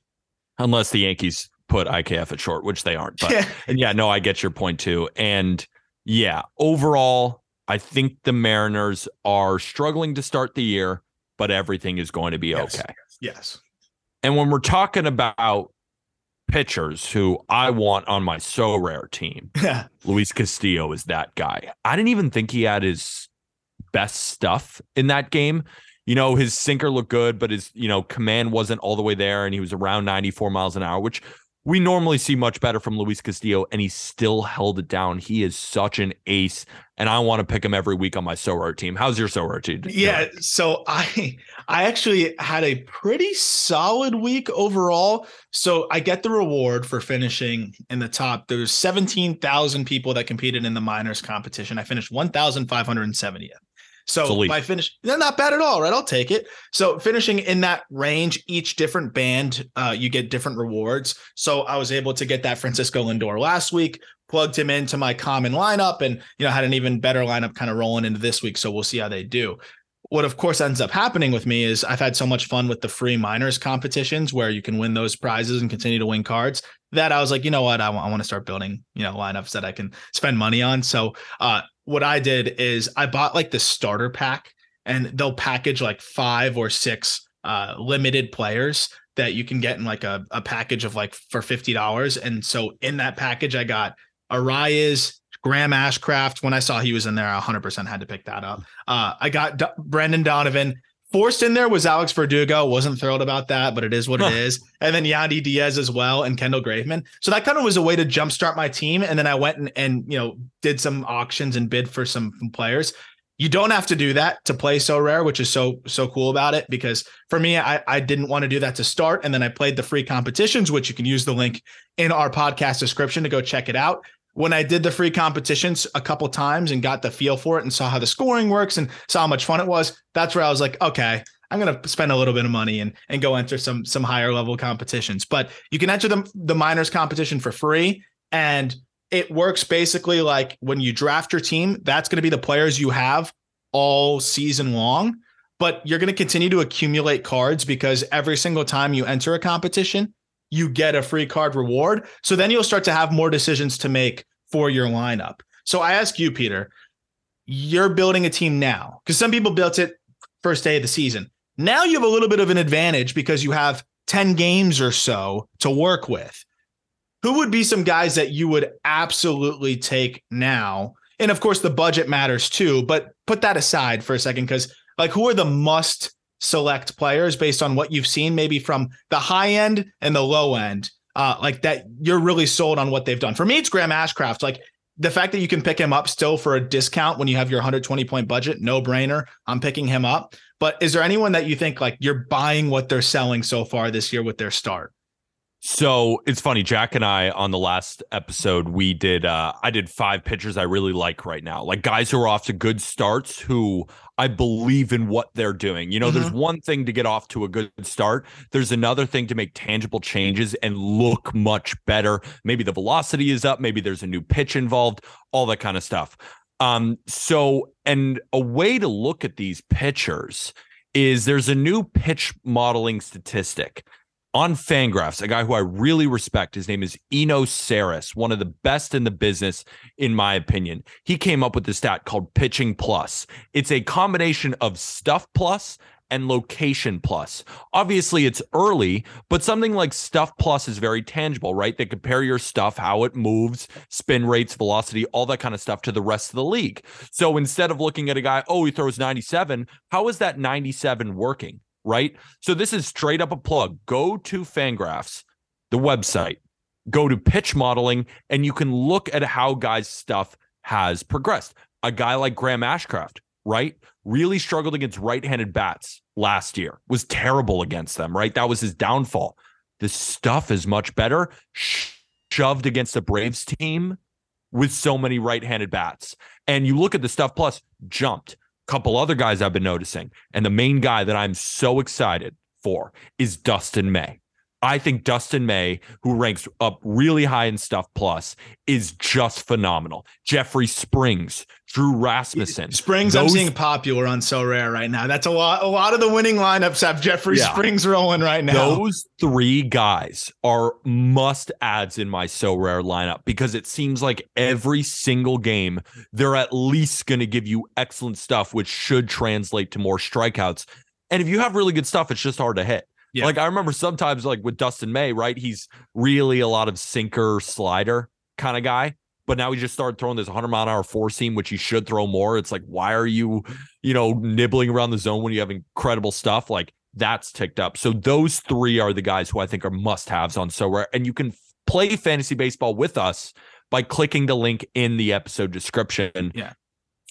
Speaker 1: Unless the Yankees put IKF at short, which they aren't. But
Speaker 2: Yeah.
Speaker 1: and yeah, no, I get your point too. And yeah, overall, I think the Mariners are struggling to start the year, but everything is going to be
Speaker 2: Yes.
Speaker 1: okay.
Speaker 2: Yes.
Speaker 1: And when we're talking about pitchers who I want on my Sorare team,
Speaker 2: Yeah.
Speaker 1: Luis Castillo is that guy. I didn't even think he had his best stuff in that game. You know, his sinker looked good, but his, you know, command wasn't all the way there and he was around 94 miles an hour, which we normally see much better from Luis Castillo and he still held it down. He is such an ace and I want to pick him every week on my Sorare team. How's your Sorare team?
Speaker 2: Yeah, so I I actually had a pretty solid week overall. So I get the reward for finishing in the top. There's 17,000 people that competed in the minors competition. I finished 1,570th. So
Speaker 1: It's
Speaker 2: by finish, they're not bad at all, right? I'll take it. So finishing in that range, each different band, uh, you get different rewards. So I was able to get that Francisco Lindor last week, plugged him into my common lineup, and you know had an even better lineup kind of rolling into this week. So we'll see how they do. What of course ends up happening with me is I've had so much fun with the free minors competitions where you can win those prizes and continue to win cards that I was like, you know what, I want I want to start building you know lineups that I can spend money on. So uh, what I did is I bought like the starter pack, and they'll package like five or six uh, limited players that you can get in like a, a package of like for fifty dollars. And so in that package, I got Arias, Graham Ashcraft. When I saw he was in there, I 100% had to pick that up. Uh, I got Brendan Donovan, Forced in there was Alex Verdugo. Wasn't thrilled about that, but it is what it is. And then Yandy Diaz as well and Kendall Graveman. So that kind of was a way to jumpstart my team. And then I went and, and you know did some auctions and bid for some players. You don't have to do that to play Sorare, which is so so cool about it. Because for me, I, I didn't want to do that to start, and then I played the free competitions, which you can use the link in our podcast description to go check it out. When I did the free competitions a couple times and got the feel for it and saw how the scoring works and saw how much fun it was, that's where I was like, okay, I'm gonna spend a little bit of money and and go enter some some higher level competitions. But you can enter the the minors competition for free, and it works basically like when you draft your team, that's going to be the players you have all season long. But you're going to continue to accumulate cards because every single time you enter a competition, you get a free card reward. So then you'll start to have more decisions to make for your lineup. So I ask you, Peter, you're building a team now because some people built it first day of the season. Now you have a little bit of an advantage because you have 10 games or so to work with. Who would be some guys that you would absolutely take now? And of course, the budget matters too, but put that aside for a second because, like, who are the must select players based on what you've seen, maybe from the high end and the low end? Uh, like that, you're really sold on what they've done. For me, it's Graham Ashcraft. Like, the fact that you can pick him up still for a discount when you have your 120 point budget, no brainer. I'm picking him up. But is there anyone that you think like you're buying what they're selling so far this year with their start?
Speaker 1: So it's funny, Jack and I on the last episode, we did uh I did five pitchers I really like right now. Like guys who are off to good starts who I believe in what they're doing. You know, there's one thing to get off to a good start. There's another thing to make tangible changes and look much better. Maybe the velocity is up, maybe there's a new pitch involved, all that kind of stuff. Um, so and a way to look at these pitchers is there's a new pitch modeling statistic on Fangraphs, a guy who I really respect. His name is Eno Sarris, one of the best in the business, in my opinion. He came up with the stat called Pitching Plus. It's a combination of Stuff Plus and Location Plus. Obviously, it's early, but something like Stuff Plus is very tangible, right? They compare your stuff, how it moves, spin rates, velocity, all that kind of stuff to the rest of the league. So instead of looking at a guy, oh, he throws 97, how is that 97 working? Right? So this is straight up a plug. Go to Fangraphs, the website, go to pitch modeling, and you can look at how guys' stuff has progressed. A guy like Graham Ashcraft, right? Really struggled against right-handed bats last year. Was terrible against them, right? That was his downfall. The stuff is much better. Sh- shoved against the Braves team with so many right-handed bats. And you look at the stuff plus jumped couple other guys I've been noticing. And the main guy that I'm so excited for is Dustin May. I think Dustin May, who ranks up really high in stuff plus, is just phenomenal. Jeffrey Springs, Drew Rasmussen.
Speaker 2: Springs, I'm seeing popular on Sorare right now. That's a lot. A lot of the winning lineups have Jeffrey
Speaker 1: Yeah.
Speaker 2: Springs rolling right now.
Speaker 1: Those three guys are must adds in my Sorare lineup because it seems like every single game they're at least going to give you excellent stuff, which should translate to more strikeouts. And if you have really good stuff, it's just hard to hit.
Speaker 2: Yeah.
Speaker 1: Like I remember sometimes, like with Dustin May, right? He's really a lot of sinker slider kind of guy. But now he just started throwing this 100 mile an hour four seam, which he should throw more. It's like, why are you, you know, nibbling around the zone when you have incredible stuff? Like that's ticked up. So those three are the guys who I think are must haves on Sorare. And you can play fantasy baseball with us by clicking the link in the episode description.
Speaker 2: Yeah.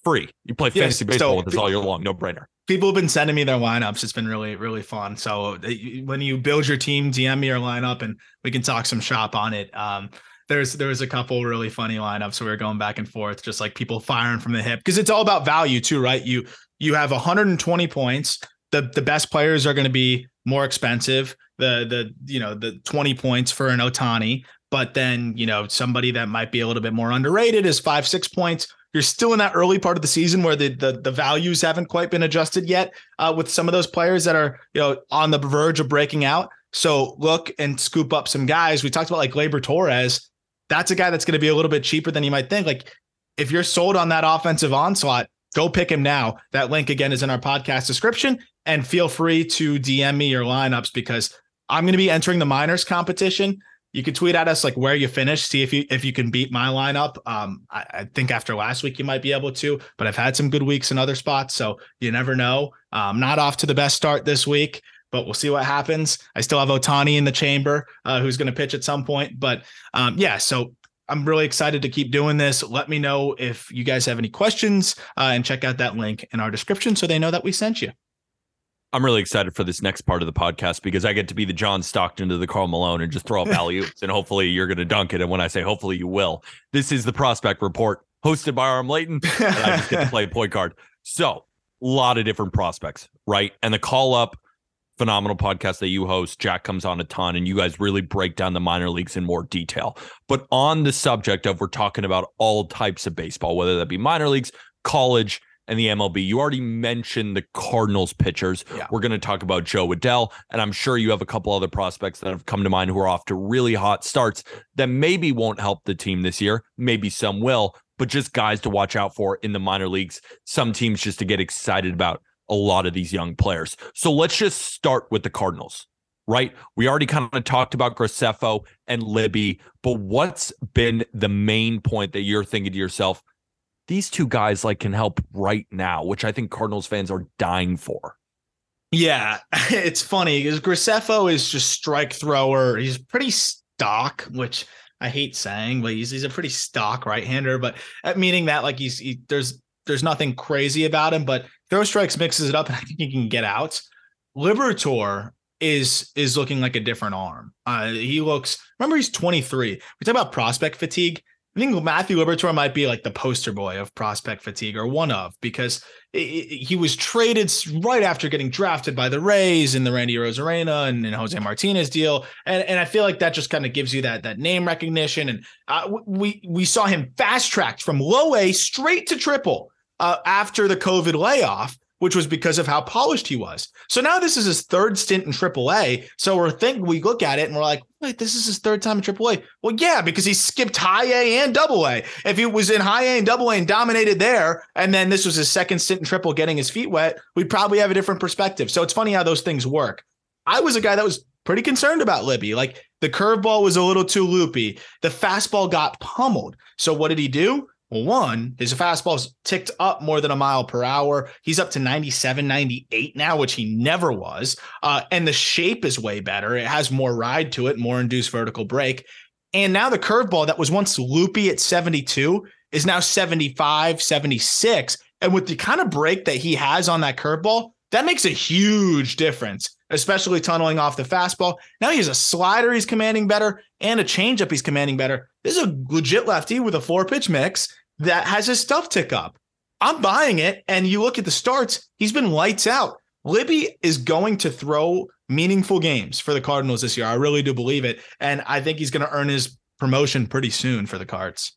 Speaker 1: Free. You play
Speaker 2: Yes,
Speaker 1: fantasy baseball
Speaker 2: so-
Speaker 1: with us all year long. No brainer.
Speaker 2: People have been sending me their lineups. It's been really, really fun. So uh, when you build your team, DM me your lineup and we can talk some shop on it. Um, there's there was a couple really funny lineups we were going back and forth, just like people firing from the hip because it's all about value too, right? You you have 120 points. The the best players are going to be more expensive. The the you know the 20 points for an Ohtani, but then you know somebody that might be a little bit more underrated is five six points. You're still in that early part of the season where the the, the values haven't quite been adjusted yet uh, with some of those players that are you know on the verge of breaking out. So look and scoop up some guys. We talked about like Gleyber Torres. That's a guy that's going to be a little bit cheaper than you might think. Like if you're sold on that offensive onslaught, go pick him now. That link again is in our podcast description. And feel free to DM me your lineups because I'm going to be entering the minors competition. You can tweet at us like where you finished, see if you if you can beat my lineup. Um, I, I think after last week you might be able to, but I've had some good weeks in other spots, so you never know. Um, not off to the best start this week, but we'll see what happens. I still have Ohtani in the chamber, uh, who's going to pitch at some point, but um, yeah, so I'm really excited to keep doing this. Let me know if you guys have any questions uh, and check out that link in our description so they know that we sent you.
Speaker 1: I'm really excited for this next part of the podcast because I get to be the John Stockton to the Karl Malone and just throw up alley and hopefully you're going to dunk it. And when I say hopefully you will, this is the Prospect Report hosted by Aram Leighton, and I just get to play a point guard. So, a lot of different prospects, right? And the call up, phenomenal podcast that you host. Jack comes on a ton, and you guys really break down the minor leagues in more detail. But on the subject of we're talking about all types of baseball, whether that be minor leagues, college and the MLB. You already mentioned the Cardinals pitchers.
Speaker 2: Yeah.
Speaker 1: We're going to talk about Jo Adell, and I'm sure you have a couple other prospects that have come to mind who are off to really hot starts that maybe won't help the team this year. Maybe some will, but just guys to watch out for in the minor leagues. Some teams just to get excited about a lot of these young players. So let's just start with the Cardinals. Right. We already kind of talked about Graceffo and Libby, but what's been the main point that you're thinking to yourself? These two guys like can help right now, which I think Cardinals fans are dying for.
Speaker 2: Yeah, it's funny because Graceffo is just strike thrower. He's pretty stock, which I hate saying, but he's he's a pretty stock right-hander. But uh, meaning that like he's he, there's there's nothing crazy about him, but throw strikes mixes it up, and I think he can get out. Liberatore is is looking like a different arm. Uh, he looks. Remember, he's 23. We talk about prospect fatigue. I think Matthew Liberatore might be like the poster boy of prospect fatigue or one of because he was traded right after getting drafted by the Rays in the Randy Arozarena and, and Jose Martinez deal, and and I feel like that just kind of gives you that that name recognition. And uh, we we saw him fast tracked from low A straight to triple uh, after the COVID layoff, which was because of how polished he was. So now this is his third stint in AAA. So we're think we look at it and we're like, wait, this is his third time in AAA. Well, yeah, because he skipped high A and double A. If he was in high A and double A and dominated there, and then this was his second stint in triple getting his feet wet, we'd probably have a different perspective. So it's funny how those things work. I was a guy that was pretty concerned about Libby. Like the curveball was a little too loopy. The fastball got pummeled. So what did he do? One, his fastball's ticked up more than a mile per hour. He's up to 97, 98 now, which he never was. Uh, and the shape is way better. It has more ride to it, more induced vertical break. And now the curveball that was once loopy at 72 is now 75, 76. And with the kind of break that he has on that curveball, that makes a huge difference, especially tunneling off the fastball. Now he has a slider he's commanding better and a changeup he's commanding better. This is a legit lefty with a four pitch mix that has his stuff tick up. I'm buying it. And you look at the starts, he's been lights out. Libby is going to throw meaningful games for the Cardinals this year. I really do believe it. And I think he's going to earn his promotion pretty soon for the Cards.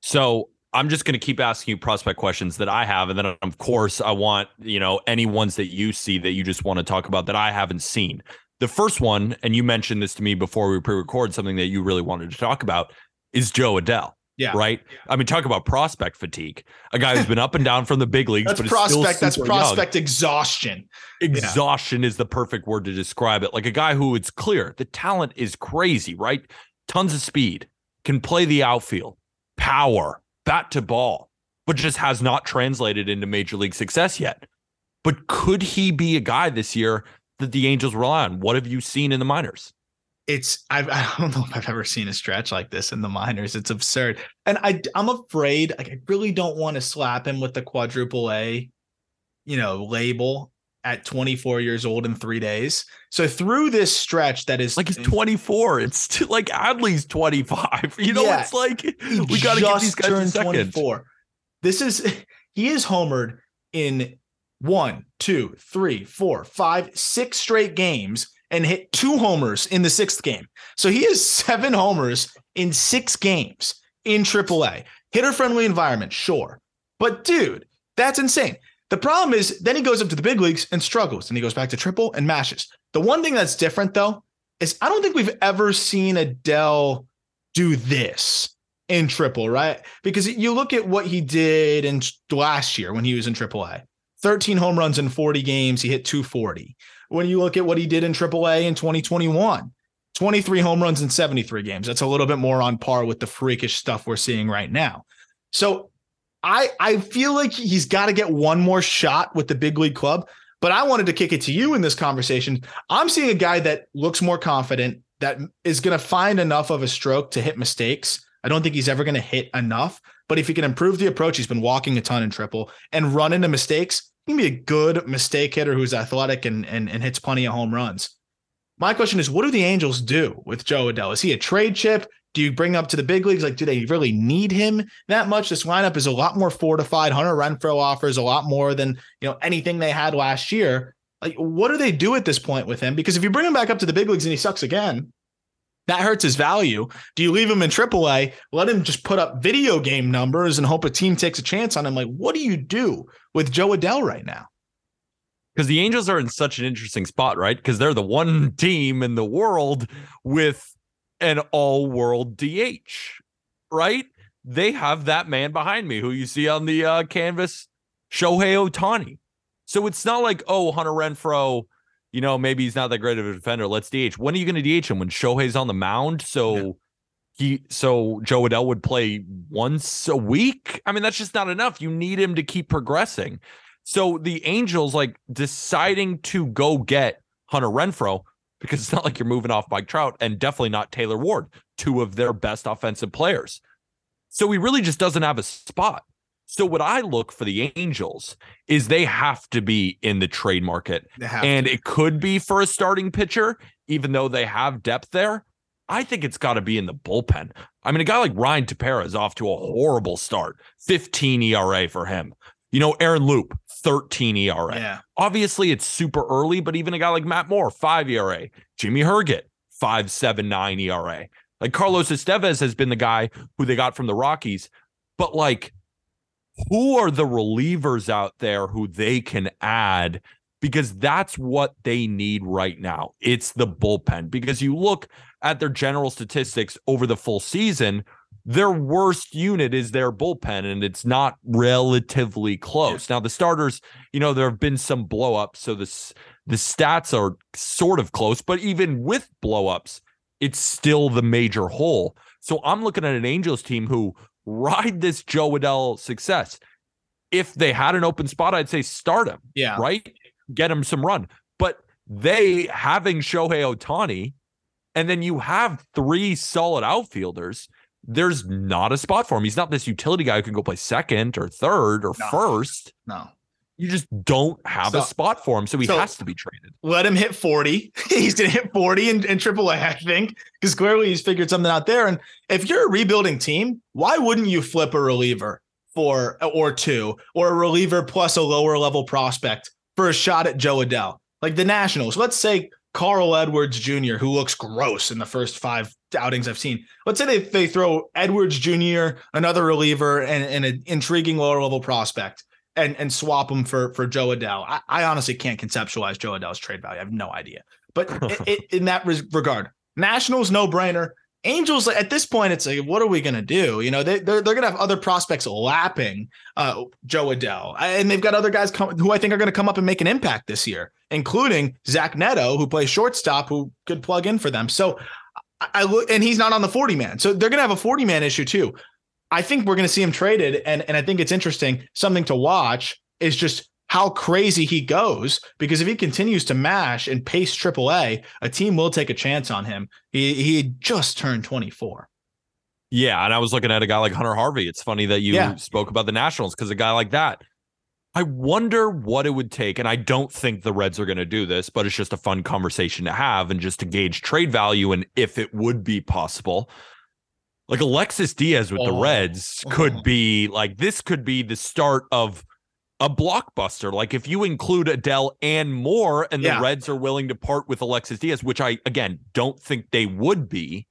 Speaker 1: So I'm just going to keep asking you prospect questions that I have. And then, of course, I want, you know, any ones that you see that you just want to talk about that I haven't seen. The first one, and you mentioned this to me before we pre record, something that you really wanted to talk about is Jo Adell.
Speaker 2: Yeah.
Speaker 1: Right. I mean, talk about prospect fatigue. A guy who's been up and down from the big leagues,
Speaker 2: That's
Speaker 1: but
Speaker 2: prospect. That's prospect exhaustion.
Speaker 1: Young. Exhaustion is the perfect word to describe it. Like a guy who it's clear the talent is crazy, right? Tons of speed, can play the outfield, power, bat to ball, but just has not translated into major league success yet. But could he be a guy this year that the Angels rely on? What have you seen in the minors?
Speaker 2: It's I've, I don't know if I've ever seen a stretch like this in the minors. It's absurd, and I I'm afraid like I really don't want to slap him with the quadruple A, you know, label at 24 years old in three days. So through this stretch that is
Speaker 1: like he's 24, it's like Adley's 25. You know,
Speaker 2: Yeah.
Speaker 1: it's like we got to get these guys
Speaker 2: turned
Speaker 1: second.
Speaker 2: 24. This is he is homered in one, two, three, four, five, six straight games and hit two homers in the sixth game. So he has seven homers in six games in AAA. Hitter friendly environment, sure. But dude, that's insane. The problem is then he goes up to the big leagues and struggles and he goes back to triple and mashes. The one thing that's different though is I don't think we've ever seen Adell do this in triple, right? Because you look at what he did in last year when he was in AAA 13 home runs in 40 games, he hit 240. When you look at what he did in AAA in 2021, 23 home runs in 73 games. That's a little bit more on par with the freakish stuff we're seeing right now. So I I feel like he's got to get one more shot with the big league club. But I wanted to kick it to you in this conversation. I'm seeing a guy that looks more confident, that is going to find enough of a stroke to hit mistakes. I don't think he's ever going to hit enough. But if he can improve the approach, he's been walking a ton in triple and run into mistakes. Can be a good mistake hitter who's athletic and, and, and hits plenty of home runs. My question is, what do the Angels do with Jo Adell? Is he a trade chip? Do you bring up to the big leagues? Like, do they really need him that much? This lineup is a lot more fortified. Hunter Renfroe offers a lot more than you know anything they had last year. Like, what do they do at this point with him? Because if you bring him back up to the big leagues and he sucks again, that hurts his value. Do you leave him in AAA, let him just put up video game numbers and hope a team takes a chance on him? Like, what do you do with Jo Adell right now?
Speaker 1: Because the Angels are in such an interesting spot, right? Because they're the one team in the world with an all world DH, right? They have that man behind me who you see on the uh, canvas, Shohei Ohtani. So it's not like, oh, Hunter Renfroe you know, maybe he's not that great of a defender. Let's DH. When are you going to DH him? When Shohei's on the mound? So yeah. he, so Jo Adell would play once a week. I mean, that's just not enough. You need him to keep progressing. So the Angels like deciding to go get Hunter Renfroe because it's not like you're moving off Mike Trout and definitely not Taylor Ward, two of their best offensive players. So he really just doesn't have a spot. So what I look for the Angels is they have to be in the trade market. And to. it could be for a starting pitcher, even though they have depth there. I think it's got to be in the bullpen. I mean, a guy like Ryan Tepera is off to a horrible start. 15 ERA for him. You know, Aaron Loup, 13 ERA.
Speaker 2: Yeah.
Speaker 1: Obviously, it's super early, but even a guy like Matt Moore, 5 ERA. Jimmy Herget, 5.79 ERA. Like Carlos Estevez has been the guy who they got from the Rockies, but like who are the relievers out there who they can add because that's what they need right now. It's the bullpen because you look at their general statistics over the full season, their worst unit is their bullpen and it's not relatively close. Now the starters, you know, there have been some blowups so this the stats are sort of close, but even with blowups, it's still the major hole. So I'm looking at an Angels team who ride this Jo Adell success. If they had an open spot, I'd say start him.
Speaker 2: Yeah.
Speaker 1: Right? Get him some run. But they having Shohei Ohtani, and then you have three solid outfielders. There's not a spot for him. He's not this utility guy who can go play second or third or
Speaker 2: no.
Speaker 1: first.
Speaker 2: No
Speaker 1: you just don't have so, a spot for him, so he so has to be traded.
Speaker 2: Let him hit 40. he's gonna hit 40 in, in AAA, I think, because clearly he's figured something out there. And if you're a rebuilding team, why wouldn't you flip a reliever for or two, or a reliever plus a lower level prospect for a shot at Jo Adell? Like the Nationals, let's say Carl Edwards Jr., who looks gross in the first five outings I've seen. Let's say they, they throw Edwards Jr., another reliever, and, and an intriguing lower level prospect and and swap him for for Jo Adell. I, I honestly can't conceptualize Jo Adell's trade value. I have no idea. But it, it, in that regard, Nationals no brainer. Angels at this point, it's like, what are we gonna do? You know, they they're, they're gonna have other prospects lapping uh, Jo Adell, and they've got other guys come, who I think are gonna come up and make an impact this year, including Zach Neto, who plays shortstop, who could plug in for them. So I look, and he's not on the forty man, so they're gonna have a forty man issue too. I think we're going to see him traded, and and I think it's interesting. Something to watch is just how crazy he goes because if he continues to mash and pace AAA, a team will take a chance on him. He he just turned 24.
Speaker 1: Yeah, and I was looking at a guy like Hunter Harvey. It's funny that you yeah. spoke about the Nationals because a guy like that. I wonder what it would take, and I don't think the Reds are going to do this, but it's just a fun conversation to have and just to gauge trade value and if it would be possible like Alexis Diaz with oh. the uh-huh. Reds could oh. be like this could be the start of a blockbuster. Like if you include Adell and more, and yeah. the Reds are willing to part with Alexis Diaz, which I again don't think they would be,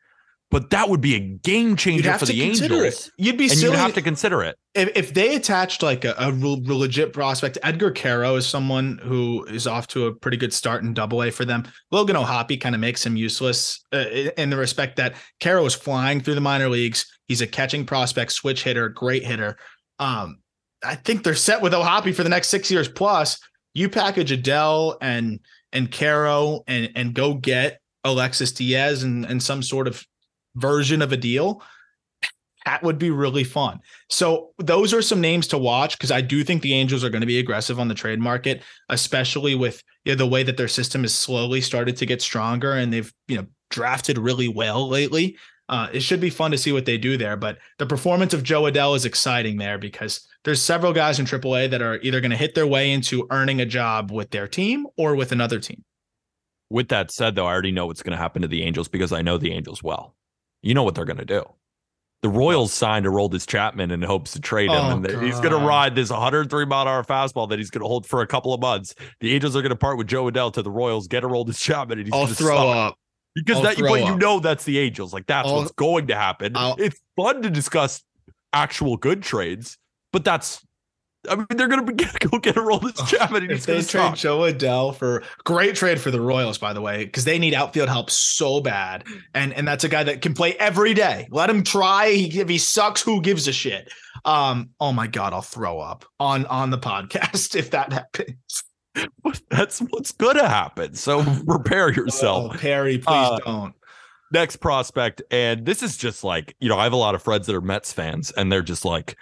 Speaker 1: but that would be a game changer for the Angels.
Speaker 2: It. You'd be
Speaker 1: and
Speaker 2: silly.
Speaker 1: you'd have to consider it.
Speaker 2: If, if they attached like a, a legit prospect, Edgar Quero is someone who is off to a pretty good start in Double A for them. Logan O'Hoppe kind of makes him useless uh, in the respect that Quero is flying through the minor leagues. He's a catching prospect, switch hitter, great hitter. Um, I think they're set with O'Hoppe for the next six years plus. You package Adell and and Quero and and go get Alexis Diaz and, and some sort of version of a deal, that would be really fun. So those are some names to watch because I do think the Angels are going to be aggressive on the trade market, especially with you know, the way that their system has slowly started to get stronger and they've you know drafted really well lately. Uh, it should be fun to see what they do there. But the performance of Jo Adell is exciting there because there's several guys in AAA that are either going to hit their way into earning a job with their team or with another team.
Speaker 1: With that said, though, I already know what's going to happen to the Angels because I know the Angels well. You know what they're going to do. The Royals signed a Aroldis Chapman in hopes to trade him,
Speaker 2: Oh,
Speaker 1: and he's going to ride this 103 mile an hour fastball that he's going to hold for a couple of months. The Angels are going to part with Jo Adell to the Royals, get a Aroldis Chapman, and he's gonna
Speaker 2: throw
Speaker 1: suck.
Speaker 2: up.
Speaker 1: because
Speaker 2: I'll
Speaker 1: that.
Speaker 2: throw
Speaker 1: But you know that's the Angels. Like that's
Speaker 2: I'll-
Speaker 1: what's going to happen.
Speaker 2: I'll-
Speaker 1: it's fun to discuss actual good trades, but that's. I mean, they're going to go get Aroldis Chapman, and he's
Speaker 2: If
Speaker 1: going
Speaker 2: they
Speaker 1: to
Speaker 2: trade. Jo Adell for great trade for the Royals, by the way, because they need outfield help so bad, and and that's a guy that can play every day. Let him try. He, if he sucks, who gives a shit? Um. Oh my God, I'll throw up on on the podcast if that happens.
Speaker 1: That's what's going to happen. So prepare yourself.
Speaker 2: Oh, Perry, please
Speaker 1: Uh,
Speaker 2: don't.
Speaker 1: next prospect, and this is just like you know, I have a lot of friends that are Mets fans, and they're just like,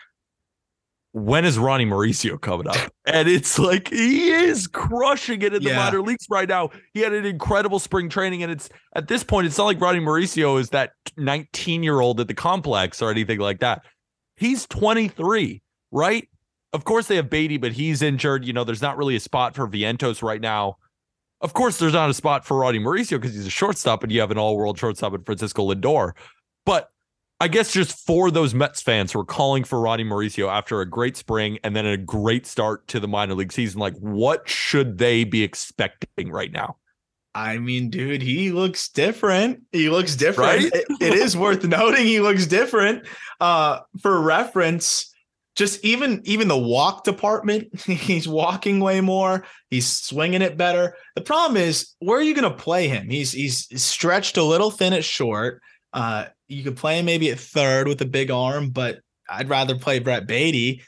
Speaker 1: when is Ronny Mauricio coming up? And it's like he is crushing it in the
Speaker 2: Yeah.
Speaker 1: minor leagues right now. He had an incredible spring training, and it's at this point, it's not like Ronny Mauricio is that 19 year old at the complex or anything like that. He's 23, right? Of course, they have Baty, but he's injured. You know, there's not really a spot for Vientos right now. Of course, there's not a spot for Ronnie Mauricio because he's a shortstop, and you have an all-world shortstop in Francisco Lindor. But I guess just for those Mets fans who are calling for Ronny Mauricio after a great spring and then a great start to the minor league season, like what should they be expecting right now?
Speaker 2: I mean, dude, he looks different. He looks different.
Speaker 1: Right?
Speaker 2: It- it is worth noting he looks different. Uh, for reference, just even even the walk department, he's walking way more. He's swinging it better. The problem is, where are you going to play him? He's he's stretched a little thin at short. Uh, you could play him maybe at third with a big arm, but I'd rather play Brett Baty.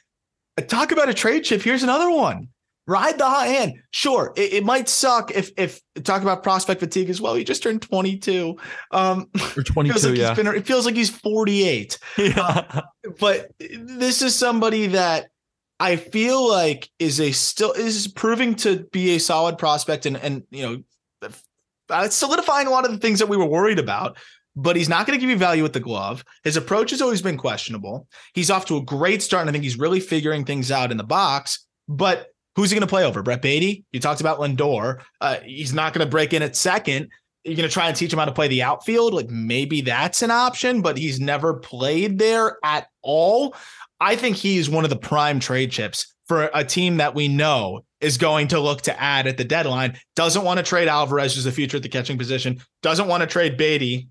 Speaker 2: Uh, Talk about a trade chip. Here's another one. Ride the hot hand. Sure, it, it might suck if if talk about prospect fatigue as well. He just turned 22. Um,
Speaker 1: Or
Speaker 2: feels
Speaker 1: 22,
Speaker 2: like
Speaker 1: yeah.
Speaker 2: been. It feels like he's 48
Speaker 1: yeah.
Speaker 2: but this is somebody that I feel like is a still is proving to be a solid prospect and and you know uh, solidifying a lot of the things that we were worried about. But he's not going to give you value with the glove. His approach has always been questionable. He's off to a great start, and I think he's really figuring things out in the box. But who's he going to play over? Brett Baty? You talked about Lindor. Uh, he's not going to break in at second. You're going to try and teach him how to play the outfield. Like maybe that's an option, but he's never played there at all. I think he's one of the prime trade chips for a team that we know is going to look to add at the deadline. Doesn't want to trade Alvarez as the future at the catching position. Doesn't want to trade Baty.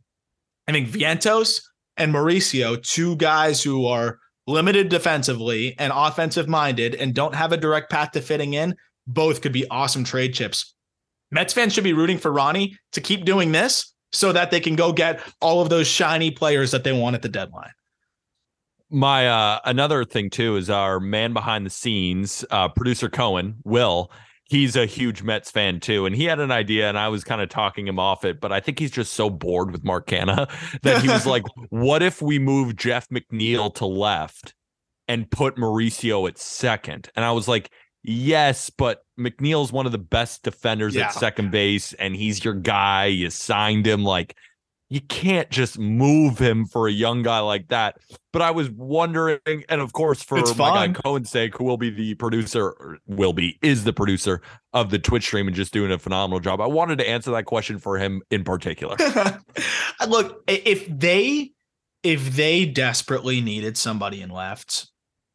Speaker 2: I think Vientos and Mauricio, two guys who are limited defensively and offensive minded and don't have a direct path to fitting in, both could be awesome trade chips. Mets fans should be rooting for Ronny to keep doing this so that they can go get all of those shiny players that they want at the deadline.
Speaker 1: My uh another thing too is our man behind the scenes, uh producer Cohen, Will. He's a huge Mets fan too, and he had an idea, and I was kind of talking him off it, but I think he's just so bored with Mark Canha that he was like, "What if we move Jeff McNeil to left and put Mauricio at second? And I was like, "Yes, but McNeil's one of the best defenders
Speaker 2: Yeah.
Speaker 1: at second base, and he's your guy. You signed him, like." You can't just move him for a young guy like that. But I was wondering, and of course, for
Speaker 2: It's
Speaker 1: my guy. Cohen's sake, who will be the producer, or will be, is the producer of the Twitch stream and just doing a phenomenal job. I wanted to answer that question for him in particular.
Speaker 2: Look, if they if they desperately needed somebody in left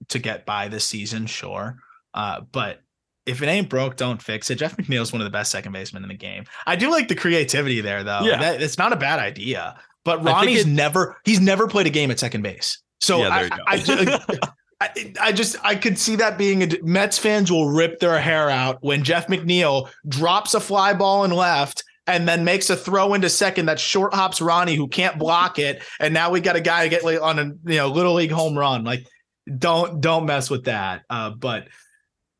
Speaker 2: to get by this season, sure. Uh, but if it ain't broke, don't fix it. Jeff McNeil is one of the best second basemen in the game. I do like the creativity there, though.
Speaker 1: Yeah.
Speaker 2: That, it's not a bad idea. But Ronny's
Speaker 1: it-
Speaker 2: never he's never played a game at second base. So
Speaker 1: Yeah, there
Speaker 2: I,
Speaker 1: you go.
Speaker 2: I, I, I just I could see that being a Mets fans will rip their hair out when Jeff McNeil drops a fly ball and left and then makes a throw into second that short hops Ronny who can't block it and now we got a guy get on a you know little league home run like don't don't mess with that uh, but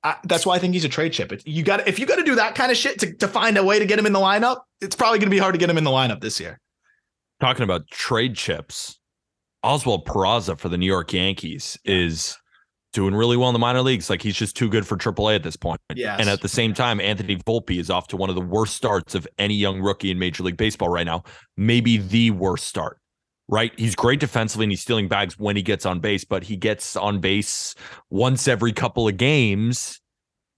Speaker 2: I, that's why I think he's a trade chip. It, you got if you got to do that kind of shit to, to find a way to get him in the lineup, it's probably going to be hard to get him in the lineup this year.
Speaker 1: Talking about trade chips, Oswald Peraza for the New York Yankees is doing really well in the minor leagues. Like he's just too good for AAA at this point.
Speaker 2: Yes.
Speaker 1: And at the same time, Anthony Volpe is off to one of the worst starts of any young rookie in Major League Baseball right now. Maybe the worst start. Right. He's great defensively and he's stealing bags when he gets on base, but he gets on base once every couple of games.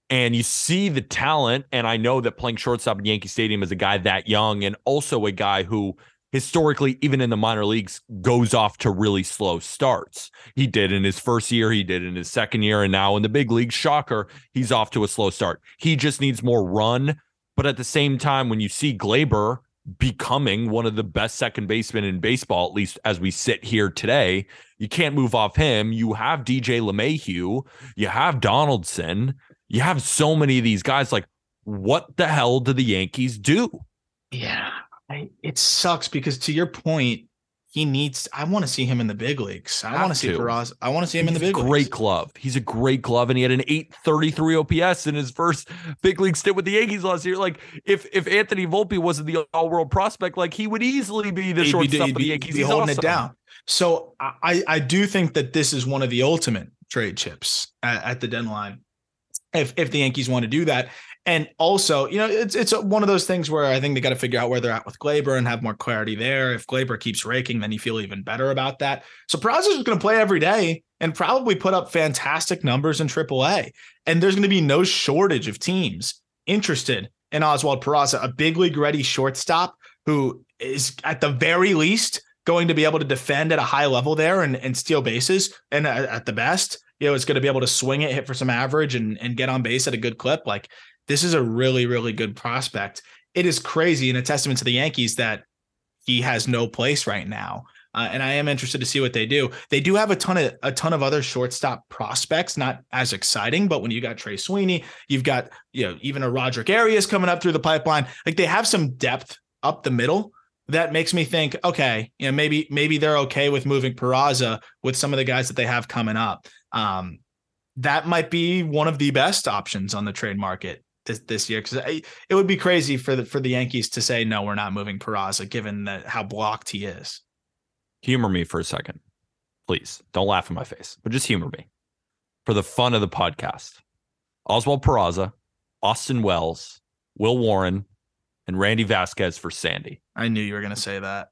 Speaker 1: And you see the talent. And I know that playing shortstop in Yankee Stadium is a guy that young and also a guy who historically, even in the minor leagues, goes off to really slow starts. He did in his first year, he did in his second year, and now in the big league, shocker, he's off to a slow start. He just needs more run. But at the same time, when you see Gleyber becoming one of the best second basemen in baseball, at least as we sit here today, you can't move off him. You have DJ LeMahieu, you have Donaldson, you have so many of these guys. Like, what the hell do the Yankees do?
Speaker 2: Yeah, I, it sucks because to your point, he needs. I want to see him in the big leagues. I want to see. Peraza. I want to see him in the big leagues.
Speaker 1: He's a
Speaker 2: big
Speaker 1: great
Speaker 2: leagues.
Speaker 1: glove. He's a great glove, and he had an 833 OPS in his first big league stint with the Yankees last year. Like, if if Anthony Volpe wasn't the all world prospect, like he would easily be the
Speaker 2: He'd
Speaker 1: shortstop
Speaker 2: he'd
Speaker 1: of the Yankees.
Speaker 2: be
Speaker 1: He's
Speaker 2: holding
Speaker 1: awesome.
Speaker 2: it down. So I I do think that this is one of the ultimate trade chips at, at the deadline. If if the Yankees want to do that, and also you know it's it's one of those things where I think they got to figure out where they're at with Gleyber and have more clarity there. If Gleyber keeps raking, then you feel even better about that. So Peraza's is going to play every day and probably put up fantastic numbers in AAA. And there's going to be no shortage of teams interested in Oswald Peraza, a big league ready shortstop who is at the very least going to be able to defend at a high level there and, and steal bases. And at, at the best, you know, it's going to be able to swing it, hit for some average and, and get on base at a good clip. Like this is a really, really good prospect. It is crazy and a testament to the Yankees that he has no place right now. Uh, and I am interested to see what they do. They do have a ton of a ton of other shortstop prospects, not as exciting, but when you got Trey Sweeney, you've got you know even a Roderick Arias coming up through the pipeline. Like they have some depth up the middle that makes me think, okay, you know maybe maybe they're okay with moving Peraza with some of the guys that they have coming up. Um, that might be one of the best options on the trade market this, this year because it would be crazy for the for the Yankees to say no, we're not moving Peraza, given that how blocked he is.
Speaker 1: Humor me for a second, please. Don't laugh in my face, but just humor me for the fun of the podcast. Oswald Peraza, Austin Wells, Will Warren, and Randy Vasquez for Sandy.
Speaker 2: I knew you were going to say that.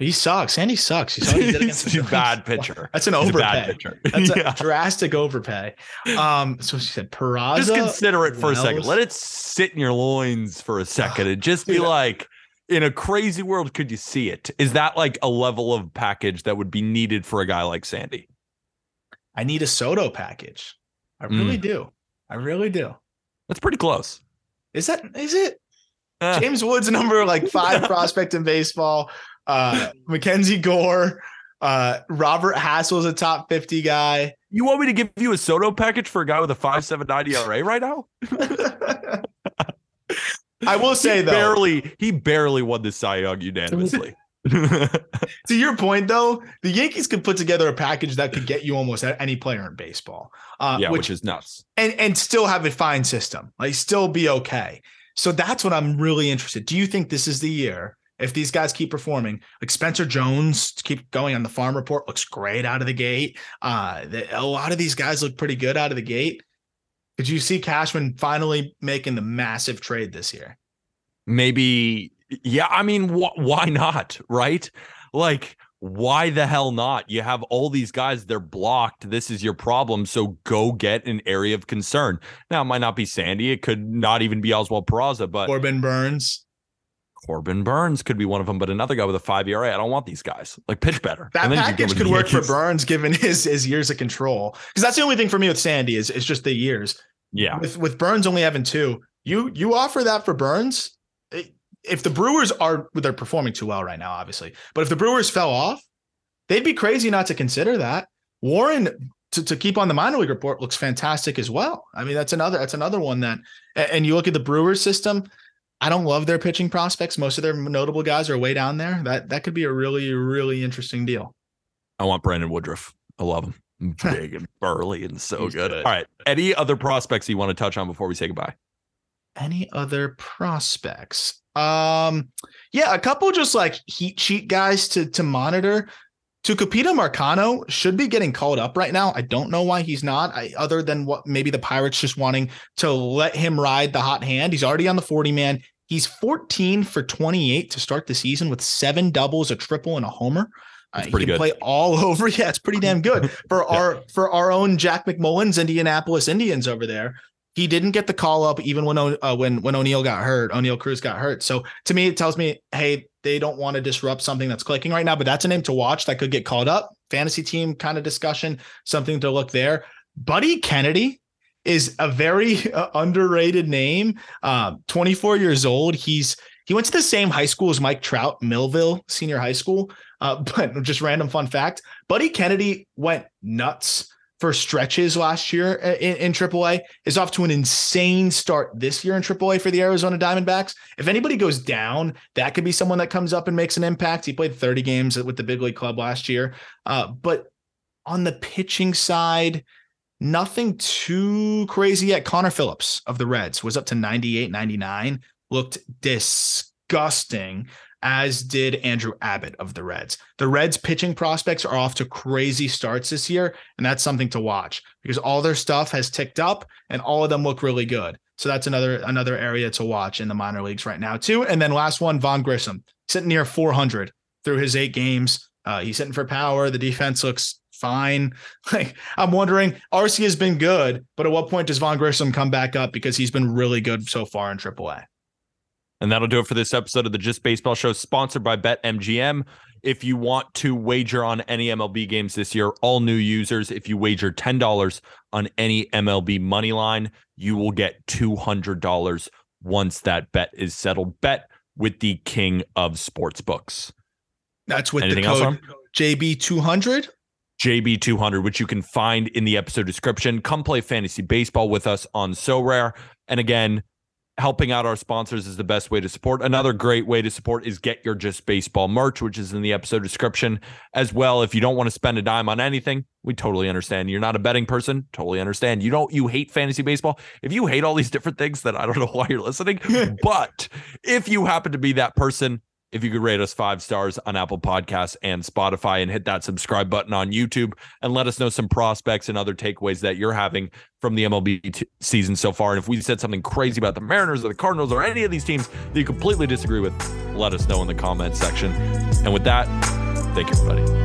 Speaker 2: He sucks. Sandy sucks. You saw what he did against
Speaker 1: He's a bad pitcher.
Speaker 2: That's an
Speaker 1: He's
Speaker 2: overpay. That's a drastic overpay. Um, so she said Peraza.
Speaker 1: Just consider it for a second. Let it sit in your loins for a second and just be
Speaker 2: Dude.
Speaker 1: like, in a crazy world, could you see it? Is that like a level of package that would be needed for a guy like Sandy?
Speaker 2: I need a Soto package. I really
Speaker 1: Mm.
Speaker 2: do. I really do.
Speaker 1: That's pretty close.
Speaker 2: Is that is it?
Speaker 1: Eh,
Speaker 2: James Wood's number like five prospect in baseball. Uh Mackenzie Gore. Uh Robert Hassell's a top 50 guy.
Speaker 1: you want me to give you a Soto package for a guy with a 5.79 ERA right now?
Speaker 2: I will say
Speaker 1: he
Speaker 2: though,
Speaker 1: barely he barely won the Cy Young unanimously.
Speaker 2: to your point though, the Yankees could put together a package that could get you almost any player in baseball. Uh
Speaker 1: yeah, which,
Speaker 2: which
Speaker 1: is nuts.
Speaker 2: and and still have a fine system, like still be okay. So that's what I'm really interested. Do you think this is the year if these guys keep performing? Like Spencer Jones keep going on the farm report looks great out of the gate. Uh, the, a lot of these guys look pretty good out of the gate. Could you see Cashman finally making the massive trade this year?
Speaker 1: maybe yeah i mean wh- why not right like why the hell not you have all these guys they're blocked this is your problem so go get an area of concern now it might not be sandy it could not even be oswald peraza but
Speaker 2: Corbin Burnes.
Speaker 1: Corbin burnes could be one of them but another guy with a five ERA. i don't want these guys like pitch better
Speaker 2: That package could work for Burnes given his his years of control. Because that's the only thing for me with Sandy is is just the years.
Speaker 1: yeah
Speaker 2: with with Burnes only having two, you you offer that for Burnes. If the Brewers are they're performing too well right now, obviously, but if the Brewers fell off, they'd be crazy not to consider that. Warren to, to keep on the minor league report looks fantastic as well. I mean, that's another that's another one that and you look at the Brewers system. I don't love their pitching prospects. Most of their notable guys are way down there. That that could be a really really interesting deal.
Speaker 1: i want brandon woodruff i love him Big and burly and so good.
Speaker 2: good.
Speaker 1: All right. Any other prospects you want to touch on before we say goodbye?
Speaker 2: Any other prospects? Um, yeah, a couple just like heat sheet guys to to monitor. Tucupita Marcano should be getting called up right now. I don't know why he's not, I, other than what maybe the Pirates just wanting to let him ride the hot hand. He's already on the 40 man. He's 14 for 28 to start the season with seven doubles, a triple, and a homer. Uh, he
Speaker 1: pretty
Speaker 2: can
Speaker 1: good.
Speaker 2: play all over. Yeah, it's pretty damn good for
Speaker 1: Yeah.
Speaker 2: our for our own Jack McMullen's Indianapolis Indians over there. He didn't get the call up even when uh, when when Oneil got hurt. Oneil Cruz got hurt. So to me, it tells me, hey, they don't want to disrupt something that's clicking right now. But that's a name to watch that could get called up. Fantasy team kind of discussion, something to look there. Buddy Kennedy is a very uh, underrated name. Um, 24 years old. He's he went to the same high school as Mike Trout, Millville Senior High School. Uh, but just random fun fact: Buddy Kennedy went nuts for stretches last year uh, in, in AAA. Is off to an insane start this year in AAA for the Arizona Diamondbacks. If anybody goes down, that could be someone that comes up and makes an impact. He played 30 games with the big league club last year. Uh, but on the pitching side, nothing too crazy yet. Connor Phillips of the Reds was up to 98, 99, looked disgusting, as did Andrew Abbott of the Reds. The Reds pitching prospects are off to crazy starts this year, and that's something to watch because all their stuff has ticked up and all of them look really good. So that's another another area to watch in the minor leagues right now too. And then last one, Vaughn Grissom, sitting near 400 through his eight games. Uh, he's hitting for power. The defense looks fine. Like I'm wondering, Arcia has been good, but at what point does Vaughn Grissom come back up because he's been really good so far in AAA?
Speaker 1: And that'll do it for this episode of the Just Baseball Show, sponsored by BetMGM. If you want to wager on any MLB games this year, all new users, if you wager $10 on any MLB money line, you will get $200 once that bet is settled. Bet with the king of sports books.
Speaker 2: That's with
Speaker 1: Anything
Speaker 2: the code JB200.
Speaker 1: JB200, which you can find in the episode description. Come play fantasy baseball with us on Sorare. And again, helping out our sponsors is the best way to support. Another great way to support is get your Just Baseball merch, which is in the episode description as well. If you don't want to spend a dime on anything, we totally understand. You're not a betting person, totally understand. You don't you hate fantasy baseball. If you hate all these different things, then I don't know why you're listening. but if you happen to be that person, if you could rate us five stars on Apple Podcasts and Spotify and hit that subscribe button on YouTube and let us know some prospects and other takeaways that you're having from the MLB t- season so far. And if we said something crazy about the Mariners or the Cardinals or any of these teams that you completely disagree with, let us know in the comments section. And with that, thank you, everybody.